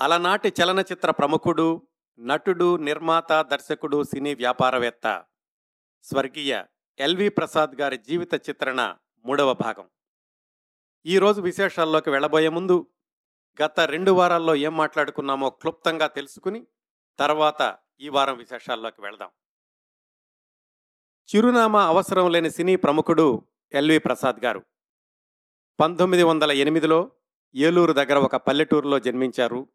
అలనాటి చలనచిత్ర ప్రముఖుడు నటుడు నిర్మాత దర్శకుడు సినీ వ్యాపారవేత్త. స్వర్గీయ ఎల్వి ప్రసాద్ గారి జీవిత చిత్రణ మూడవ భాగం. ఈరోజు విశేషాల్లోకి వెళ్ళబోయే ముందు గత రెండు వారాల్లో ఏం మాట్లాడుకున్నామో క్లుప్తంగా తెలుసుకుని తర్వాత ఈ వారం విశేషాల్లోకి వెళదాం. చిరునామా అవసరం లేని సినీ ప్రముఖుడు ఎల్వి ప్రసాద్ గారు. పంతొమ్మిది వందల ఎనిమిదిలో ఏలూరు దగ్గర ఒక పల్లెటూరులో జన్మించారు.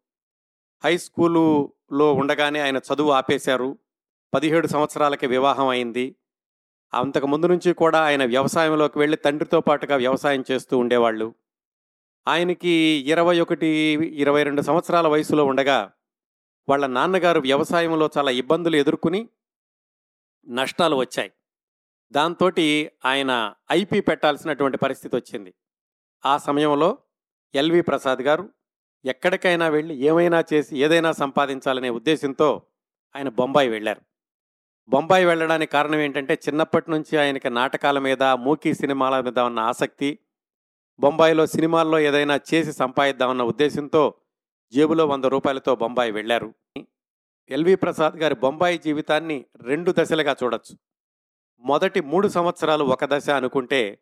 హై స్కూలులో ఉండగానే ఆయన చదువు ఆపేశారు. పదిహేడు సంవత్సరాలకి వివాహం అయింది. అంతకు ముందు నుంచి కూడా ఆయన వ్యవసాయంలోకి వెళ్ళి తండ్రితో పాటుగా వ్యవసాయం చేస్తూ ఉండేవాళ్ళు. ఆయనకి ఇరవై ఒకటి ఇరవై రెండు సంవత్సరాల వయసులో ఉండగా వాళ్ళ నాన్నగారు వ్యవసాయంలో చాలా ఇబ్బందులు ఎదుర్కొని నష్టాలు వచ్చాయి. దాంతో ఆయన ఐపీ పెట్టాల్సినటువంటి పరిస్థితి వచ్చింది. ఆ సమయంలో ఎల్వి ప్రసాద్ గారు ఎక్కడికైనా వెళ్ళి ఏమైనా చేసి ఏదైనా సంపాదించాలనే ఉద్దేశంతో ఆయన బొంబాయి వెళ్ళారు. బొంబాయి వెళ్ళడానికి కారణం ఏంటంటే చిన్నప్పటి నుంచి ఆయనకి నాటకాల మీద మూకీ సినిమాల మీద ఉన్న ఆసక్తి బొంబాయిలో సినిమాల్లో ఏదైనా చేసి సంపాదిద్దామన్న ఉద్దేశంతో జేబులో వంద రూపాయలతో బొంబాయి వెళ్ళారు. ఎల్వి ప్రసాద్ గారి బొంబాయి జీవితాన్ని రెండు దశలుగా చూడొచ్చు. మొదటి మూడు సంవత్సరాలు ఒక దశ అనుకుంటే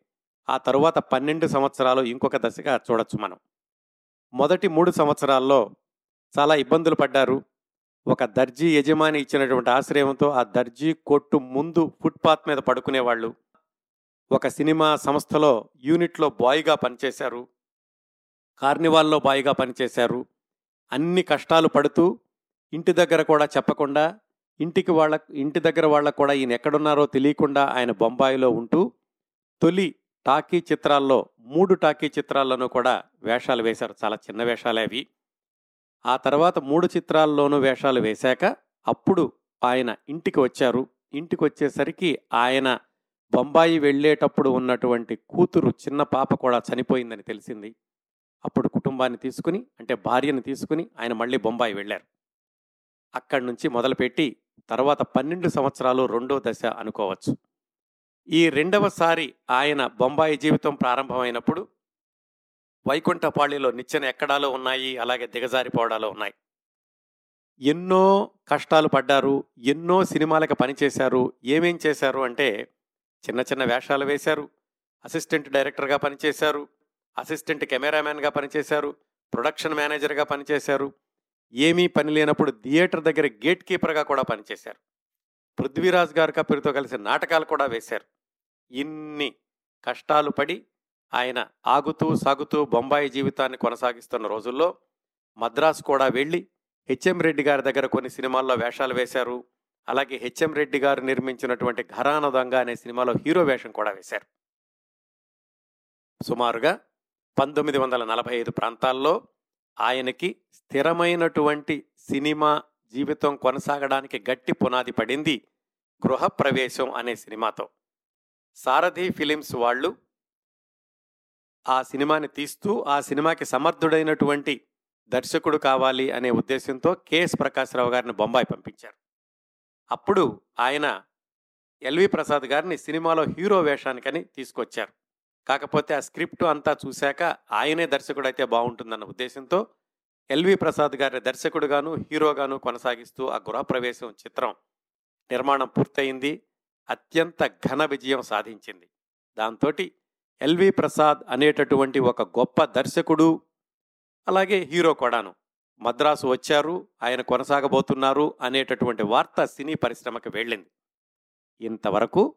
ఆ తరువాత పన్నెండు సంవత్సరాలు ఇంకొక దశగా చూడొచ్చు మనం. మొదటి మూడు సంవత్సరాల్లో చాలా ఇబ్బందులు పడ్డారు. ఒక దర్జీ యజమాని ఇచ్చినటువంటి ఆశ్రయంతో ఆ దర్జీ కొట్టు ముందు ఫుట్పాత్ మీద పడుకునేవాళ్ళు. ఒక సినిమా సంస్థలో యూనిట్లో బాయ్గా పనిచేశారు. కార్నివాల్లో బాయ్గా పనిచేశారు. అన్ని కష్టాలు పడుతూ ఇంటి దగ్గర కూడా చెప్పకుండా ఇంటికి వాళ్ళ ఇంటి దగ్గర వాళ్ళకు కూడా ఈయన ఎక్కడున్నారో తెలియకుండా ఆయన బొంబాయిలో ఉంటూ తొలి టాకీ చిత్రాల్లో మూడు టాకీ చిత్రాల్లోనూ కూడా వేషాలు వేశారు. చాలా చిన్న వేషాలే అవి. ఆ తర్వాత మూడు చిత్రాల్లోనూ వేషాలు వేశాక అప్పుడు ఆయన ఇంటికి వచ్చారు. ఇంటికి వచ్చేసరికి ఆయన బొంబాయి వెళ్ళేటప్పుడు ఉన్నటువంటి కూతురు చిన్న పాప కూడా చనిపోయిందని తెలిసింది. అప్పుడు కుటుంబాన్ని తీసుకుని అంటే భార్యను తీసుకుని ఆయన మళ్ళీ బొంబాయి వెళ్ళారు. అక్కడి నుంచి మొదలుపెట్టి తర్వాత పన్నెండు సంవత్సరాలు రెండో దశ అనుకోవచ్చు. ఈ రెండవసారి ఆయన బొంబాయి జీవితం ప్రారంభమైనప్పుడు వైకుంఠపాళిలో నిచ్చెన ఎక్కడాలో ఉన్నాయి అలాగే దిగజారిపోవడాలో ఉన్నాయి. ఎన్నో కష్టాలు పడ్డారు ఎన్నో సినిమాలకు పనిచేశారు ఏమేం చేశారు అంటే చిన్న చిన్న వేషాలు వేశారు అసిస్టెంట్ డైరెక్టర్గా పనిచేశారు అసిస్టెంట్ కెమెరామ్యాన్గా పనిచేశారు ప్రొడక్షన్ మేనేజర్గా పనిచేశారు ఏమీ పని లేనప్పుడు థియేటర్ దగ్గర గేట్ కీపర్గా కూడా పనిచేశారు. పృథ్వీరాజ్ గారు కపిరితో కలిసి నాటకాలు కూడా వేశారు. ఇన్ని కష్టాలు పడి ఆయన ఆగుతూ సాగుతూ బొంబాయి జీవితాన్ని కొనసాగిస్తున్న రోజుల్లో మద్రాసు కూడా వెళ్ళి హెచ్ఎం రెడ్డి గారి దగ్గర కొన్ని సినిమాల్లో వేషాలు వేశారు. అలాగే హెచ్ఎం రెడ్డి గారు నిర్మించినటువంటి ఘరాన దొంగ అనే సినిమాలో హీరో వేషం కూడా వేశారు. సుమారుగా పంతొమ్మిది వందల నలభై ఐదు ప్రాంతాల్లో ఆయనకి స్థిరమైనటువంటి సినిమా జీవితం కొనసాగడానికి గట్టి పునాది పడింది గృహప్రవేశం అనే సినిమాతో. సారథి ఫిలిమ్స్ వాళ్ళు ఆ సినిమాని తీస్తూ ఆ సినిమాకి సమర్థుడైనటువంటి దర్శకుడు కావాలి అనే ఉద్దేశంతో కెఎస్ ప్రకాశ్రావు గారిని బొంబాయి పంపించారు. అప్పుడు ఆయన ఎల్వి ప్రసాద్ గారిని సినిమాలో హీరో వేషానికని తీసుకొచ్చారు. కాకపోతే ఆ స్క్రిప్ట్ అంతా చూశాక ఆయనే దర్శకుడైతే బాగుంటుందన్న ఉద్దేశంతో ఎల్వి ప్రసాద్ గారి దర్శకుడుగాను హీరోగాను కొనసాగిస్తూ ఆ గృహప్రవేశం చిత్రం నిర్మాణం పూర్తయింది. అత్యంత ఘన విజయం సాధించింది. దాంతో ఎల్వి ప్రసాద్ అనేటటువంటి ఒక గొప్ప దర్శకుడు అలాగే హీరో కూడాను. మద్రాసు వచ్చారు ఆయన కొనసాగబోతున్నారు అనేటటువంటి వార్త సినీ పరిశ్రమకు వెళ్ళింది. ఇంతవరకు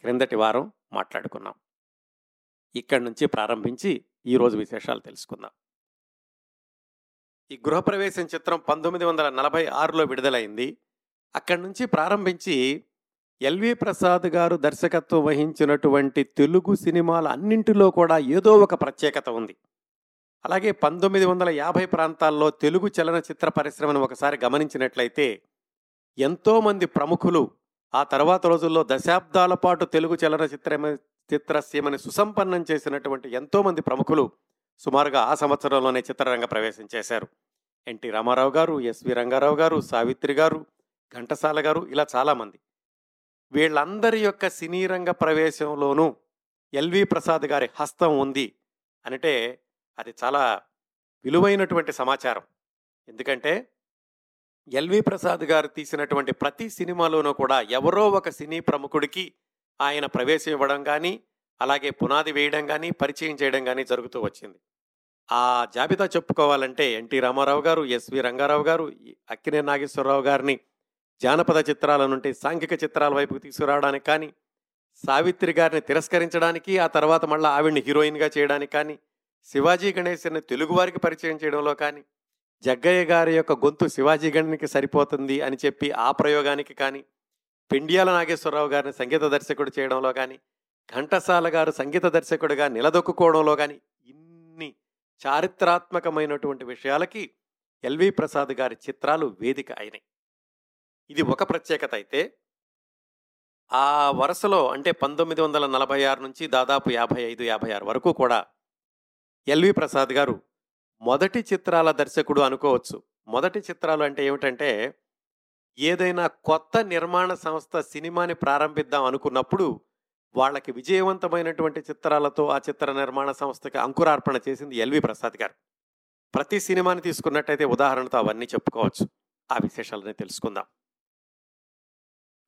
క్రిందటి వారం మాట్లాడుకున్నాం. ఇక్కడి నుంచి ప్రారంభించి ఈరోజు విశేషాలు తెలుసుకుందాం. ఈ గృహప్రవేశం చిత్రం పంతొమ్మిది వందల నలభై ఆరులో విడుదలైంది. అక్కడి నుంచి ప్రారంభించి ఎల్వి ప్రసాద్ గారు దర్శకత్వం వహించినటువంటి తెలుగు సినిమాల అన్నింటిలో కూడా ఏదో ఒక ప్రత్యేకత ఉంది. అలాగే పంతొమ్మిది వందల యాభై ప్రాంతాల్లో తెలుగు చలనచిత్ర పరిశ్రమను ఒకసారి గమనించినట్లయితే ఎంతోమంది ప్రముఖులు ఆ తర్వాత రోజుల్లో దశాబ్దాల పాటు తెలుగు చలనచిత్ర చిత్రసీమని సుసంపన్నం చేసినటువంటి ఎంతోమంది ప్రముఖులు సుమారుగా ఆ సంవత్సరంలోనే చిత్రరంగ ప్రవేశం చేశారు. ఎన్టీ రామారావు గారు ఎస్వి రంగారావు గారు సావిత్రి గారు ఘంటసాల గారు ఇలా చాలామంది వీళ్ళందరి యొక్క సినీ రంగ ప్రవేశంలోనూ ఎల్వి ప్రసాద్ గారి హస్తం ఉంది అంటే అది చాలా విలువైనటువంటి సమాచారం. ఎందుకంటే ఎల్వి ప్రసాద్ గారు తీసినటువంటి ప్రతి సినిమాలోనూ కూడా ఎవరో ఒక సినీ ప్రముఖుడికి ఆయన ప్రవేశం ఇవ్వడం కానీ అలాగే పునాది వేయడం కానీ పరిచయం చేయడం కానీ జరుగుతూ వచ్చింది. ఆ జాబితా చెప్పుకోవాలంటే ఎన్టీ రామారావు గారు ఎస్వి రంగారావు గారు అక్కినే నాగేశ్వరరావు గారిని జానపద చిత్రాల నుండి సాంఘిక చిత్రాల వైపుకు తీసుకురావడానికి కానీ సావిత్రి గారిని తిరస్కరించడానికి ఆ తర్వాత మళ్ళీ ఆవిడ్ని హీరోయిన్గా చేయడానికి కానీ శివాజీ గణేశ్ని తెలుగువారికి పరిచయం చేయడంలో కానీ జగ్గయ్య గారి యొక్క గొంతు శివాజీ గణనికి సరిపోతుంది అని చెప్పి ఆ ప్రయోగానికి కానీ పిండియాల నాగేశ్వరరావు గారిని సంగీత దర్శకుడు చేయడంలో కానీ ఘంటసాల గారు సంగీత దర్శకుడిగా నిలదొక్కుకోవడంలో కానీ చారిత్రాత్మకమైనటువంటి విషయాలకి ఎల్వి ప్రసాద్ గారి చిత్రాలు వేదిక అయినాయి. ఇది ఒక ప్రత్యేకత అయితే ఆ వరుసలో అంటే పంతొమ్మిది వందల నలభై ఆరు నుంచి దాదాపు యాభై ఐదు యాభై ఆరు వరకు కూడా ఎల్వి ప్రసాద్ గారు మొదటి చిత్రాల దర్శకుడు అనుకోవచ్చు. మొదటి చిత్రాలు అంటే ఏమిటంటే ఏదైనా కొత్త నిర్మాణ సంస్థ సినిమాని ప్రారంభిద్దాం అనుకున్నప్పుడు వాళ్ళకి విజయవంతమైనటువంటి చిత్రాలతో ఆ చిత్ర నిర్మాణ సంస్థకి అంకురార్పణ చేసింది ఎల్వి ప్రసాద్ గారు. ప్రతి సినిమాని తీసుకున్నట్టయితే ఉదాహరణతో అవన్నీ చెప్పుకోవచ్చు. ఆ విశేషాలని తెలుసుకుందాం.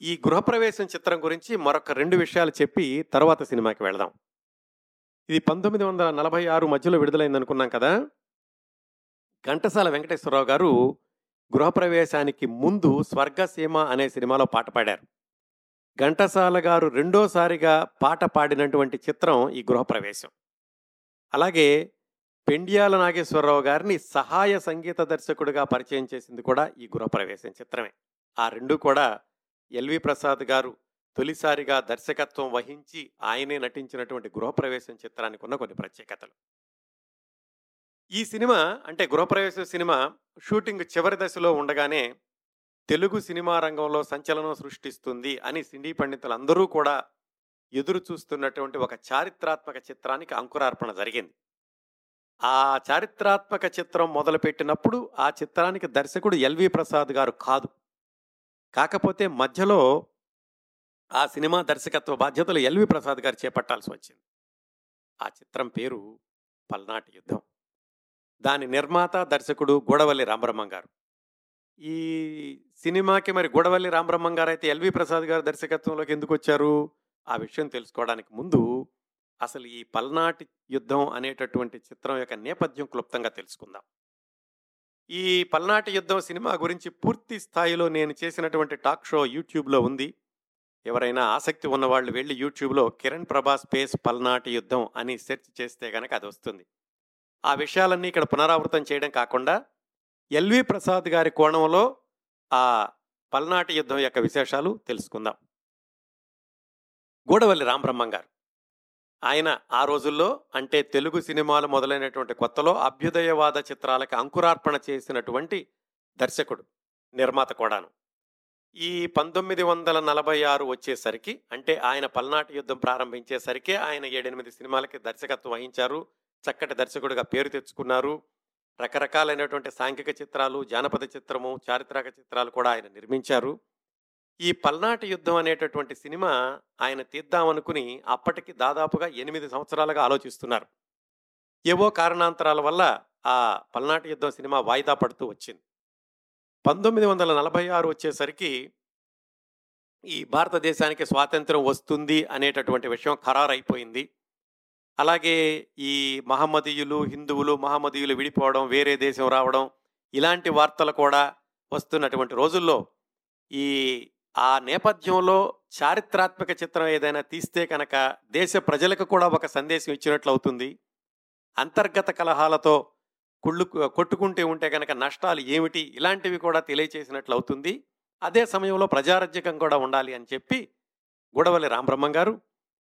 ఈ గృహప్రవేశం చిత్రం గురించి మరొక రెండు విషయాలు చెప్పి తర్వాత సినిమాకి వెళదాం. ఇది పంతొమ్మిది వందల నలభై ఆరు మధ్యలో విడుదలైంది అనుకున్నాం కదా? ఘంటసాల వెంకటేశ్వరరావు గారు గృహప్రవేశానికి ముందు స్వర్గసీమ అనే సినిమాలో పాట పాడారు. ఘంటసాల గారు రెండోసారిగా పాట పాడినటువంటి చిత్రం ఈ గృహప్రవేశం. అలాగే పెండియాల నాగేశ్వరరావు గారిని సహాయ సంగీత దర్శకుడిగా పరిచయం చేసింది కూడా ఈ గృహప్రవేశం చిత్రమే. ఆ రెండు కూడా ఎల్వి ప్రసాద్ గారు తొలిసారిగా దర్శకత్వం వహించి ఆయనే నటించినటువంటి గృహప్రవేశం చిత్రానికి ఉన్న కొన్ని ప్రత్యేకతలు. ఈ సినిమా అంటే గృహప్రవేశం సినిమా షూటింగ్ చివరి దశలో ఉండగానే తెలుగు సినిమా రంగంలో సంచలనం సృష్టిస్తుంది అని సినీ పండితులందరూ కూడా ఎదురు చూస్తున్నటువంటి ఒక చారిత్రాత్మక చిత్రానికి అంకురార్పణ జరిగింది. ఆ చారిత్రాత్మక చిత్రం మొదలుపెట్టినప్పుడు ఆ చిత్రానికి దర్శకుడు ఎల్వి ప్రసాద్ గారు కాదు. కాకపోతే మధ్యలో ఆ సినిమా దర్శకత్వ బాధ్యతలు ఎల్వి ప్రసాద్ గారు చేపట్టాల్సి వచ్చింది. ఆ చిత్రం పేరు పల్నాటి యుద్ధం. దాని నిర్మాత దర్శకుడు గూడవల్లి రామబ్రహ్మం గారు. ఈ సినిమాకి మరి గూడవల్లి రామబ్రహ్మం గారు అయితే ఎల్వి ప్రసాద్ గారు దర్శకత్వంలోకి ఎందుకు వచ్చారు ఆ విషయం తెలుసుకోవడానికి ముందు అసలు ఈ పల్నాటి యుద్ధం అనేటటువంటి చిత్రం యొక్క నేపథ్యం క్లుప్తంగా తెలుసుకుందాం. ఈ పల్నాటి యుద్ధం సినిమా గురించి పూర్తి స్థాయిలో నేను చేసినటువంటి టాక్ షో యూట్యూబ్లో ఉంది. ఎవరైనా ఆసక్తి ఉన్నవాళ్ళు వెళ్ళి యూట్యూబ్లో కిరణ్ ప్రభా స్పేస్ పల్నాటి యుద్ధం అని సెర్చ్ చేస్తే కనుక అది వస్తుంది. ఆ విషయాలన్నీ ఇక్కడ పునరావృతం చేయడం కాకుండా ఎల్వి ప్రసాద్ గారి కోణంలో ఆ పల్నాటి యుద్ధం యొక్క విశేషాలు తెలుసుకుందాం. గూడవల్లి రామబ్రహ్మం గారు ఆయన ఆ రోజుల్లో అంటే తెలుగు సినిమాలు మొదలైనటువంటి కొత్తలో అభ్యుదయవాద చిత్రాలకు అంకురార్పణ చేసినటువంటి దర్శకుడు నిర్మాత కూడాను. ఈ పంతొమ్మిది వందల నలభై ఆరు వచ్చేసరికి అంటే ఆయన పల్నాటి యుద్ధం ప్రారంభించేసరికి ఆయన ఏడెనిమిది సినిమాలకి దర్శకత్వం వహించారు. చక్కటి దర్శకుడిగా పేరు తెచ్చుకున్నారు. రకరకాలైనటువంటి సాంఘిక చిత్రాలు జానపద చిత్రము చారిత్రక చిత్రాలు కూడా ఆయన నిర్మించారు. ఈ పల్నాటి యుద్ధం అనేటటువంటి సినిమా ఆయన తీద్దామనుకుని అప్పటికి దాదాపుగా ఎనిమిది సంవత్సరాలుగా ఆలోచిస్తున్నారు. ఏవో కారణాంతరాల వల్ల ఆ పల్నాటి యుద్ధం సినిమా వాయిదా పడుతూ వచ్చింది. పంతొమ్మిది వందల నలభై ఆరు వచ్చేసరికి ఈ భారతదేశానికి స్వాతంత్రం వస్తుంది అనేటటువంటి విషయం ఖరారైపోయింది. అలాగే ఈ మహమ్మదీయులు హిందువులు మహమ్మదీయులు విడిపోవడం వేరే దేశం రావడం ఇలాంటి వార్తలు కూడా వస్తున్నటువంటి రోజుల్లో ఈ ఆ నేపథ్యంలో చారిత్రాత్మక చిత్రం ఏదైనా తీస్తే కనుక దేశ ప్రజలకు కూడా ఒక సందేశం ఇచ్చినట్లు అవుతుంది. అంతర్గత కలహాలతో కుళ్ళు కొట్టుకుంటే ఉంటే కనుక నష్టాలు ఏమిటి ఇలాంటివి కూడా తెలియచేసినట్లు అవుతుంది. అదే సమయంలో ప్రజారాజ్యకం కూడా ఉండాలి అని చెప్పి గూడవల్లి రామబ్రహ్మం గారు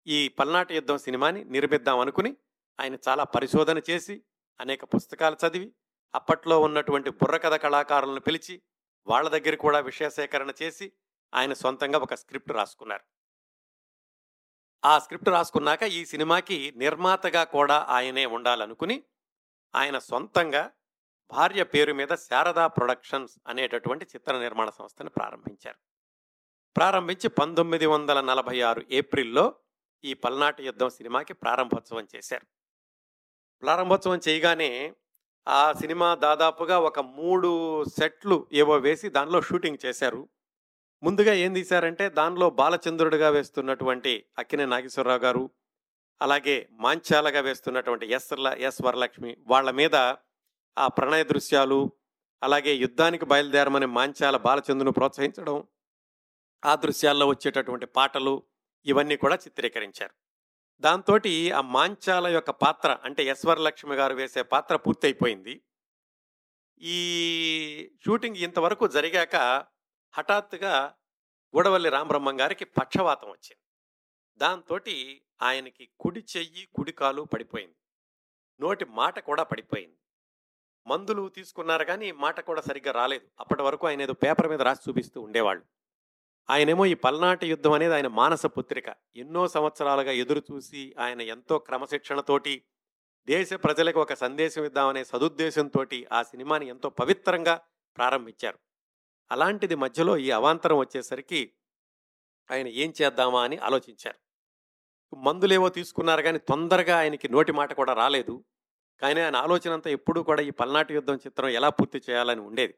ఈ పల్నాటి యుద్ధం సినిమాని నిర్మిద్దాం అనుకుని ఆయన చాలా పరిశోధన చేసి అనేక పుస్తకాలు చదివి అప్పట్లో ఉన్నటువంటి బుర్రకథ కళాకారులను పిలిచి వాళ్ళ దగ్గర కూడా విషయ సేకరణ చేసి ఆయన సొంతంగా ఒక స్క్రిప్ట్ రాసుకున్నారు. ఆ స్క్రిప్ట్ రాసుకున్నాక ఈ సినిమాకి నిర్మాతగా కూడా ఆయనే ఉండాలనుకుని ఆయన సొంతంగా భార్య పేరు మీద శారదా ప్రొడక్షన్స్ అనేటటువంటి చిత్ర నిర్మాణ సంస్థను ప్రారంభించారు. ప్రారంభించి పంతొమ్మిది వందల నలభై ఆరు ఏప్రిల్లో ఈ పల్నాటి యుద్ధం సినిమాకి ప్రారంభోత్సవం చేశారు. ప్రారంభోత్సవం చేయగానే ఆ సినిమా దాదాపుగా ఒక మూడు సెట్లు ఏవో వేసి దానిలో షూటింగ్ చేశారు. ముందుగా ఏం తీశారంటే దానిలో బాలచంద్రుడిగా వేస్తున్నటువంటి అక్కినే నాగేశ్వరరావు గారు అలాగే మాంచాలగా వేస్తున్నటువంటి ఎస్ ఎస్ వరలక్ష్మి వాళ్ళ మీద ఆ ప్రణయ దృశ్యాలు అలాగే యుద్ధానికి బయలుదేరమని మాంచాల బాలచంద్రుని ప్రోత్సహించడం ఆ దృశ్యాల్లో వచ్చేటటువంటి పాటలు ఇవన్నీ కూడా చిత్రీకరించారు. దాంతో ఆ మాంచాల యొక్క పాత్ర అంటే ఎశ్వర్లక్ష్మి గారు వేసే పాత్ర పూర్తయిపోయింది. ఈ షూటింగ్ ఇంతవరకు జరిగాక హఠాత్తుగా గూడవల్లి రామబ్రహ్మం గారికి పక్షవాతం వచ్చింది. దాంతో ఆయనకి కుడి చెయ్యి కుడికాలు పడిపోయింది. నోటి మాట కూడా పడిపోయింది. మందులు తీసుకున్నారు కానీ మాట కూడా సరిగ్గా రాలేదు. అప్పటి వరకు ఆయన ఏదో పేపర్ మీద రాసి చూపిస్తూ ఉండేవాళ్ళు. ఆయనేమో ఈ పల్నాటి యుద్ధం అనేది ఆయన మానస పుత్రిక. ఎన్నో సంవత్సరాలుగా ఎదురు చూసి ఆయన ఎంతో క్రమశిక్షణతోటి దేశ ప్రజలకు ఒక సందేశం ఇద్దామనే సదుద్దేశంతో ఆ సినిమాని ఎంతో పవిత్రంగా ప్రారంభించారు. అలాంటిది మధ్యలో ఈ అవాంతరం వచ్చేసరికి ఆయన ఏం చేద్దామా అని ఆలోచించారు. మందులేవో తీసుకున్నారు కానీ తొందరగా ఆయనకి నోటి మాట కూడా రాలేదు. కానీ ఆయన ఆలోచన అంతా ఎప్పుడూ కూడా ఈ పల్నాటి యుద్ధం చిత్రం ఎలా పూర్తి చేయాలని ఉండేది.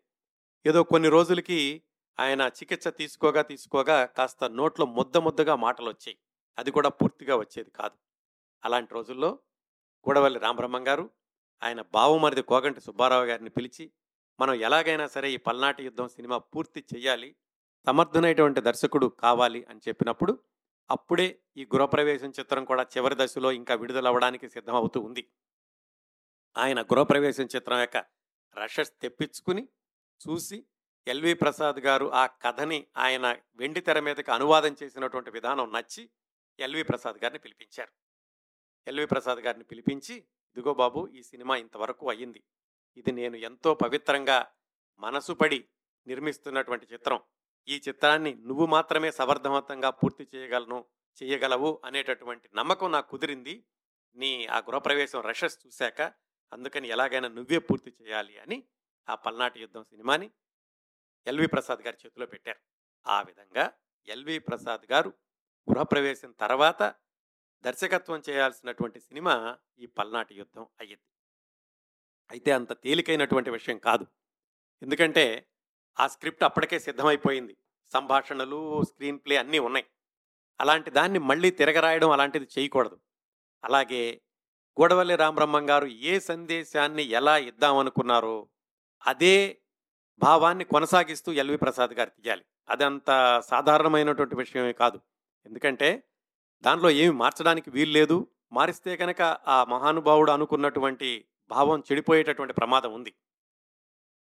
ఏదో కొన్ని రోజులకి ఆయన చికిత్స తీసుకోగా తీసుకోగా కాస్త నోట్లో ముద్ద ముద్దగా మాటలు వచ్చాయి అది కూడా పూర్తిగా వచ్చేది కాదు. అలాంటి రోజుల్లో గూడవల్లి రామబ్రహ్మం గారు ఆయన బావమరిది కోగంటి సుబ్బారావు గారిని పిలిచి మనం ఎలాగైనా సరే ఈ పల్నాటి యుద్ధం సినిమా పూర్తి చేయాలి సమర్థునైనటువంటి దర్శకుడు కావాలి అని చెప్పినప్పుడు అప్పుడే ఈ గృహప్రవేశం చిత్రం కూడా చివరి దశలో ఇంకా విడుదలవ్వడానికి సిద్ధమవుతూ ఉంది. ఆయన గృహప్రవేశం చిత్రం యొక్క రషస్ తెప్పించుకుని చూసి ఎల్వి ప్రసాద్ గారు ఆ కథని ఆయన వెండి తెర మీదకి అనువాదం చేసినటువంటి విధానం నచ్చి ఎల్వి ప్రసాద్ గారిని పిలిపించారు. ఎల్వి ప్రసాద్ గారిని పిలిపించి ఇదిగో బాబు ఈ సినిమా ఇంతవరకు అయ్యింది. ఇది నేను ఎంతో పవిత్రంగా మనసు పడి నిర్మిస్తున్నటువంటి చిత్రం. ఈ చిత్రాన్ని నువ్వు మాత్రమే సమర్థవంతంగా పూర్తి చేయగలను చేయగలవు అనేటటువంటి నమ్మకం నాకు కుదిరింది. నీ ఆ గృహప్రవేశం రషస్ చూశాక అందుకని ఎలాగైనా నువ్వే పూర్తి చేయాలి అని ఆ పల్నాటి యుద్ధం సినిమాని ఎల్వి ప్రసాద్ గారి చేతిలో పెట్టారు. ఆ విధంగా ఎల్వి ప్రసాద్ గారు గృహప్రవేశం తర్వాత దర్శకత్వం చేయాల్సినటువంటి సినిమా ఈ పల్నాటి యుద్ధం అయ్యింది. అయితే అంత తేలికైనటువంటి విషయం కాదు. ఎందుకంటే ఆ స్క్రిప్ట్ అప్పటికే సిద్ధమైపోయింది. సంభాషణలు స్క్రీన్ ప్లే అన్నీ ఉన్నాయి. అలాంటి దాన్ని మళ్ళీ తిరగరాయడం అలాంటిది చేయకూడదు. అలాగే గూడవల్లి రామబ్రహ్మం గారు ఏ సందేశాన్ని ఎలా ఇద్దామనుకున్నారో అదే భావాన్ని కొనసాగిస్తూ ఎల్వి ప్రసాద్ గారు తీయాలి. అదంత సాధారణమైనటువంటి విషయమే కాదు. ఎందుకంటే దానిలో ఏమి మార్చడానికి వీలు లేదు. మారిస్తే కనుక ఆ మహానుభావుడు అనుకున్నటువంటి భావం చెడిపోయేటటువంటి ప్రమాదం ఉంది.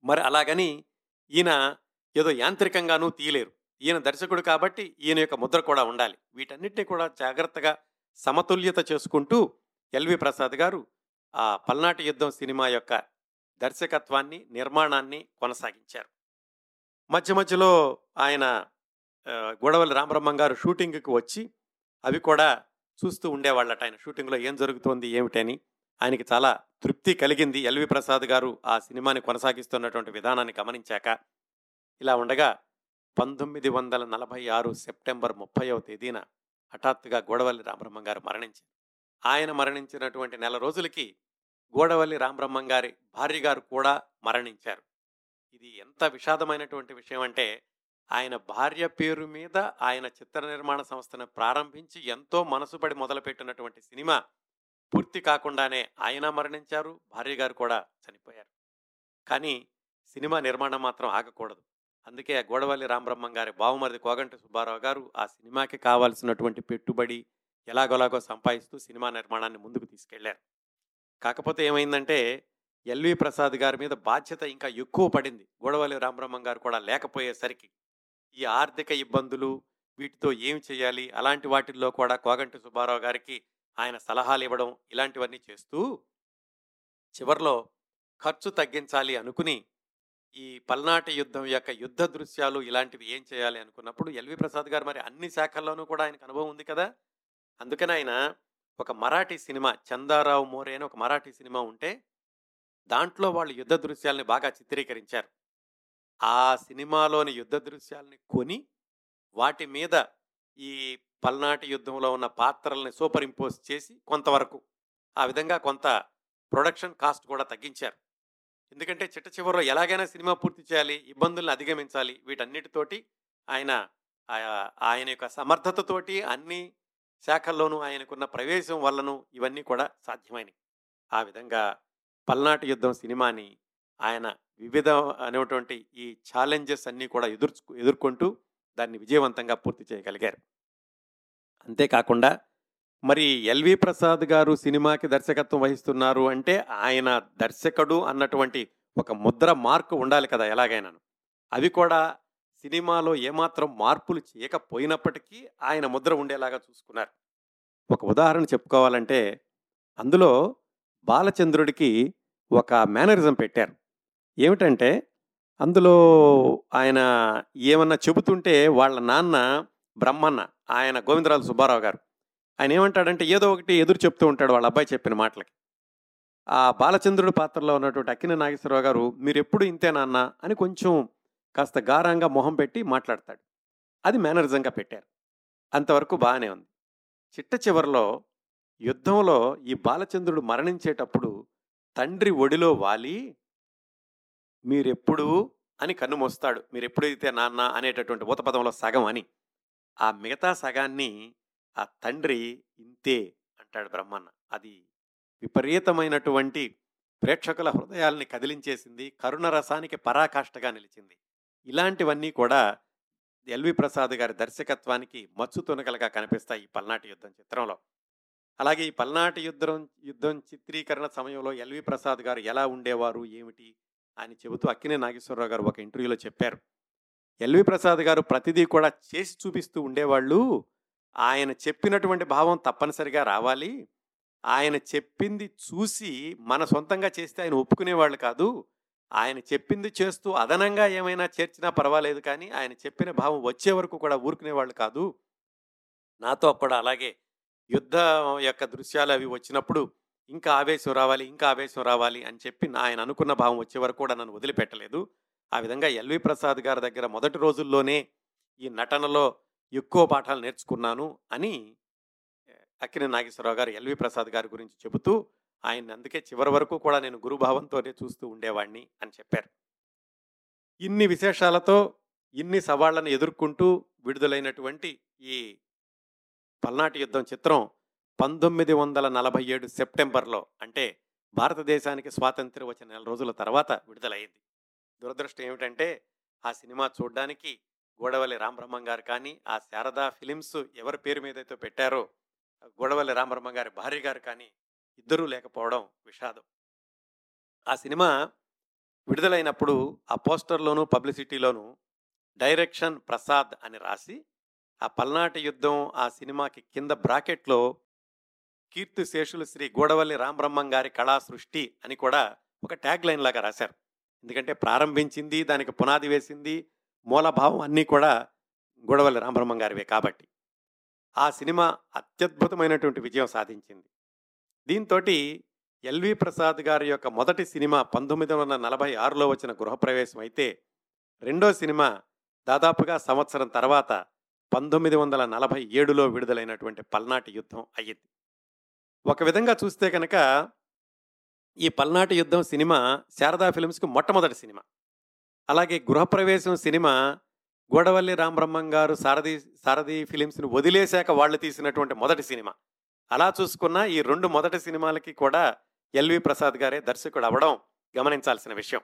మరి అలాగని ఈయన ఏదో యాంత్రికంగానూ తీయలేరు. ఈయన దర్శకుడు కాబట్టి ఈయన యొక్క ముద్ర కూడా ఉండాలి. వీటన్నిటిని కూడా జాగ్రత్తగా సమతుల్యత చేసుకుంటూ ఎల్వి ప్రసాద్ గారు ఆ పల్నాటి యుద్ధం సినిమా యొక్క దర్శకత్వాన్ని నిర్మాణాన్ని కొనసాగించారు. మధ్య మధ్యలో ఆయన ఆ, గొడవల్లి రామబ్రహ్మం గారు షూటింగ్కి వచ్చి అవి కూడా చూస్తూ ఉండేవాళ్ళట ఆయన షూటింగ్లో ఏం జరుగుతోంది ఏమిటని. ఆయనకి చాలా తృప్తి కలిగింది. ఎల్వి ప్రసాద్ గారు ఆ సినిమాని కొనసాగిస్తున్నటువంటి విధానాన్ని గమనించాక ఇలా ఉండగా పంతొమ్మిది వందల నలభై ఆరు సెప్టెంబర్ ముప్పైవ తేదీన హఠాత్తుగా గోడవల్లి రామబ్రహ్మం గారు మరణించారు. ఆయన మరణించినటువంటి నెల రోజులకి గోడవల్లి రామబ్రహ్మం గారి భార్య గారు కూడా మరణించారు. ఇది ఎంత విషాదమైనటువంటి విషయం అంటే ఆయన భార్య పేరు మీద ఆయన చిత్ర నిర్మాణ సంస్థను ప్రారంభించి ఎంతో మనసుపడి మొదలుపెట్టినటువంటి సినిమా పూర్తి కాకుండానే ఆయన మరణించారు భార్య గారు కూడా చనిపోయారు. కానీ సినిమా నిర్మాణం మాత్రం ఆగకూడదు. అందుకే ఆ గోడవల్లి రామబ్రహ్మం గారి బావమరిది కోగంటి సుబ్బారావు గారు ఆ సినిమాకి కావాల్సినటువంటి పెట్టుబడి ఎలాగోలాగో సంపాదిస్తూ సినిమా నిర్మాణాన్ని ముందుకు తీసుకెళ్ళారు. కాకపోతే ఏమైందంటే ఎల్వి ప్రసాద్ గారి మీద బాధ్యత ఇంకా ఎక్కువ పడింది. గొడవలి రామబ్రహ్మం గారు కూడా లేకపోయేసరికి. ఈ ఆర్థిక ఇబ్బందులు వీటితో ఏం చేయాలి? అలాంటి వాటిల్లో కూడా కోగంటి సుబ్బారావు గారికి ఆయన సలహాలు ఇవ్వడం ఇలాంటివన్నీ చేస్తూ చివర్లో ఖర్చు తగ్గించాలి అనుకుని ఈ పల్నాటి యుద్ధం యొక్క యుద్ధ దృశ్యాలు ఇలాంటివి ఏం చేయాలి అనుకున్నప్పుడు ఎల్వి ప్రసాద్ గారు మరి అన్ని శాఖల్లోనూ కూడా ఆయనకు అనుభవం ఉంది కదా? అందుకని ఆయన ఒక మరాఠీ సినిమా చందారావు మోరే అని ఒక మరాఠీ సినిమా ఉంటే దాంట్లో వాళ్ళు యుద్ధ దృశ్యాల్ని బాగా చిత్రీకరించారు. ఆ సినిమాలోని యుద్ధ దృశ్యాల్ని కొని వాటి మీద ఈ పల్నాటి యుద్ధంలో ఉన్న పాత్రల్ని సూపర్ ఇంపోజ్ చేసి కొంతవరకు ఆ విధంగా కొంత ప్రొడక్షన్ కాస్ట్ కూడా తగ్గించారు. ఎందుకంటే చిట్ట చివరిలో ఎలాగైనా సినిమా పూర్తి చేయాలి ఇబ్బందులను అధిగమించాలి వీటన్నిటితోటి ఆయన ఆయన యొక్క సమర్థతతోటి అన్ని శాఖల్లోనూ ఆయనకున్న ప్రవేశం వల్లను ఇవన్నీ కూడా సాధ్యమైనవి ఆ విధంగా పల్నాటి యుద్ధం సినిమాని ఆయన వివిధ అనేటువంటి ఈ ఛాలెంజెస్ అన్నీ కూడా ఎదుర్చు ఎదుర్కొంటూ దాన్ని విజయవంతంగా పూర్తి చేయగలిగారు. అంతేకాకుండా మరి ఎల్వి ప్రసాద్ గారు సినిమాకి దర్శకత్వం వహిస్తున్నారు అంటే ఆయన దర్శకుడు అన్నటువంటి ఒక ముద్ర మార్కు ఉండాలి కదా ఎలాగైనా అవి కూడా సినిమాలో ఏమాత్రం మార్పులు చేయకపోయినప్పటికీ ఆయన ముద్ర ఉండేలాగా చూసుకున్నారు. ఒక ఉదాహరణ చెప్పుకోవాలంటే అందులో బాలచంద్రుడికి ఒక మేనరిజం పెట్టారు. ఏమిటంటే అందులో ఆయన ఏమన్నా చెబుతుంటే వాళ్ళ నాన్న బ్రహ్మన్న ఆయన గోవిందరాజు సుబ్బారావు గారు ఆయన ఏమంటాడంటే ఏదో ఒకటి ఎదురు చెప్తూ ఉంటాడు వాళ్ళ అబ్బాయి చెప్పిన మాటలకి. ఆ బాలచంద్రుడి పాత్రలో ఉన్నటువంటి అక్కిన నాగేశ్వరరావు గారు మీరు ఎప్పుడు ఇంతే నాన్న అని కొంచెం కాస్త గారంగా మొహం పెట్టి మాట్లాడతాడు. అది మేనరిజంగా పెట్టారు. అంతవరకు బాగానే ఉంది. చిట్ట చివరిలో యుద్ధంలో ఈ బాలచంద్రుడు మరణించేటప్పుడు తండ్రి ఒడిలో వాలి మీరెప్పుడు అని కన్నుమోస్తాడు మీరెప్పుడైతే నాన్న అనేటటువంటి ఊతపదంలో సగం అని. ఆ మిగతా సగాన్ని ఆ తండ్రి ఇంతే అంటాడు బ్రహ్మన్న. అది విపరీతమైనటువంటి ప్రేక్షకుల హృదయాల్ని కదిలించేసింది కరుణ రసానికి పరాకాష్ఠగా నిలిచింది. ఇలాంటివన్నీ కూడా ఎల్వి ప్రసాద్ గారి దర్శకత్వానికి మచ్చు తునకలుగా కనిపిస్తాయి ఈ పల్నాటి యుద్ధం చిత్రంలో. అలాగే ఈ పల్నాటి యుద్ధం యుద్ధం చిత్రీకరణ సమయంలో ఎల్వి ప్రసాద్ గారు ఎలా ఉండేవారు ఏమిటి అని చెబుతూ అక్కినే నాగేశ్వరరావు గారు ఒక ఇంటర్వ్యూలో చెప్పారు. ఎల్వి ప్రసాద్ గారు ప్రతిదీ కూడా చేసి చూపిస్తూ ఉండేవాళ్ళు. ఆయన చెప్పినటువంటి భావం తప్పనిసరిగా రావాలి. ఆయన చెప్పింది చూసి మన సొంతంగా చేస్తే ఆయన ఒప్పుకునేవాళ్ళు కాదు. ఆయన చెప్పింది చేస్తూ అదనంగా ఏమైనా చేర్చినా పర్వాలేదు కానీ ఆయన చెప్పిన భావం వచ్చే వరకు కూడా ఊరుకునేవాళ్ళు కాదు. నాతో కూడా అలాగే యుద్ధ యొక్క దృశ్యాలు అవి వచ్చినప్పుడు ఇంకా ఆవేశం రావాలి ఇంకా ఆవేశం రావాలి అని చెప్పి ఆయన అనుకున్న భావం వచ్చే వరకు కూడా నన్ను వదిలిపెట్టలేదు. ఆ విధంగా ఎల్వి ప్రసాద్ గారి దగ్గర మొదటి రోజుల్లోనే ఈ నటనలో ఎక్కువ పాఠాలు నేర్చుకున్నాను అని అక్కిన నాగేశ్వరరావు గారు ఎల్వి ప్రసాద్ గారి గురించి చెబుతూ ఆయన అందుకే చివరి వరకు కూడా నేను గురుభావంతోనే చూస్తూ ఉండేవాడిని అని చెప్పారు. ఇన్ని విశేషాలతో ఇన్ని సవాళ్ళను ఎదుర్కొంటూ విడుదలైనటువంటి ఈ పల్నాటి యుద్ధం చిత్రం పంతొమ్మిది వందల నలభై ఏడు సెప్టెంబర్లో అంటే భారతదేశానికి స్వాతంత్ర్యం వచ్చిన నెల రోజుల తర్వాత విడుదలైంది. దురదృష్టం ఏమిటంటే ఆ సినిమా చూడడానికి గోడవల్లి రామబ్రహ్మం గారు కానీ ఆ శారదా ఫిలిమ్స్ ఎవరి పేరు మీద అయితే పెట్టారో గోడవల్లి రామబ్రహ్మం గారి భార్య గారు కానీ ఇద్దరూ లేకపోవడం విషాదం. ఆ సినిమా విడుదలైనప్పుడు ఆ పోస్టర్లోనూ పబ్లిసిటీలోనూ డైరెక్షన్ ప్రసాద్ అని రాసి ఆ పల్నాటి యుద్ధం ఆ సినిమాకి కింద బ్రాకెట్లో కీర్తి శేషులు శ్రీ గూడవల్లి రామబ్రహ్మం గారి కళా సృష్టి అని కూడా ఒక ట్యాగ్ లైన్ లాగా రాశారు. ఎందుకంటే ప్రారంభించింది దానికి పునాది వేసింది మూలభావం అన్నీ కూడా గూడవల్లి రామబ్రహ్మం గారివే కాబట్టి. ఆ సినిమా అత్యద్భుతమైనటువంటి విజయం సాధించింది. దీంతో ఎల్వి ప్రసాద్ గారి యొక్క మొదటి సినిమా పంతొమ్మిది వందల నలభై ఆరులో వచ్చిన గృహప్రవేశం అయితే రెండో సినిమా దాదాపుగా సంవత్సరం తర్వాత పంతొమ్మిది వందల నలభై ఏడులో విడుదలైనటువంటి పల్నాటి యుద్ధం అయ్యింది. ఒక విధంగా చూస్తే కనుక ఈ పల్నాటి యుద్ధం సినిమా శారదా ఫిల్మ్స్కి మొట్టమొదటి సినిమా. అలాగే గృహప్రవేశం సినిమా గోడవల్లి రామబ్రహ్మం గారు సారథి సారథి ఫిలిమ్స్ని వదిలేశాక వాళ్ళు తీసినటువంటి మొదటి సినిమా. అలా చూసుకున్న ఈ రెండు మొదటి సినిమాలకి కూడా ఎల్వి ప్రసాద్ గారే దర్శకుడు అవ్వడం గమనించాల్సిన విషయం.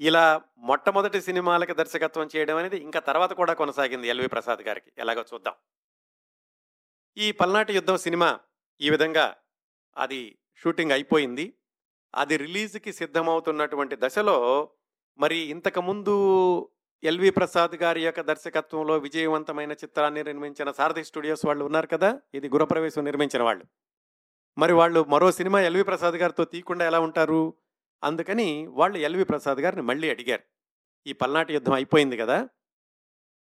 ఇలా మొట్టమొదటి సినిమాలకి దర్శకత్వం చేయడం అనేది ఇంకా తర్వాత కూడా కొనసాగింది ఎల్వి ప్రసాద్ గారికి. ఎలాగో చూద్దాం. ఈ పల్నాటి యుద్ధం సినిమా ఈ విధంగా అది షూటింగ్ అయిపోయింది. అది రిలీజ్కి సిద్ధమవుతున్నటువంటి దశలో మరి ఇంతకుముందు ఎల్వి ప్రసాద్ గారి యొక్క దర్శకత్వంలో విజయవంతమైన చిత్రాన్ని నిర్మించిన సారథి స్టూడియోస్ వాళ్ళు ఉన్నారు కదా? ఇది గురప్రవేశం నిర్మించిన వాళ్ళు. మరి వాళ్ళు మరో సినిమా ఎల్వి ప్రసాద్ గారితో తీయకుండా ఎలా ఉంటారు? అందుకని వాళ్ళు ఎల్వి ప్రసాద్ గారిని మళ్ళీ అడిగారు. ఈ పల్నాటి యుద్ధం అయిపోయింది కదా?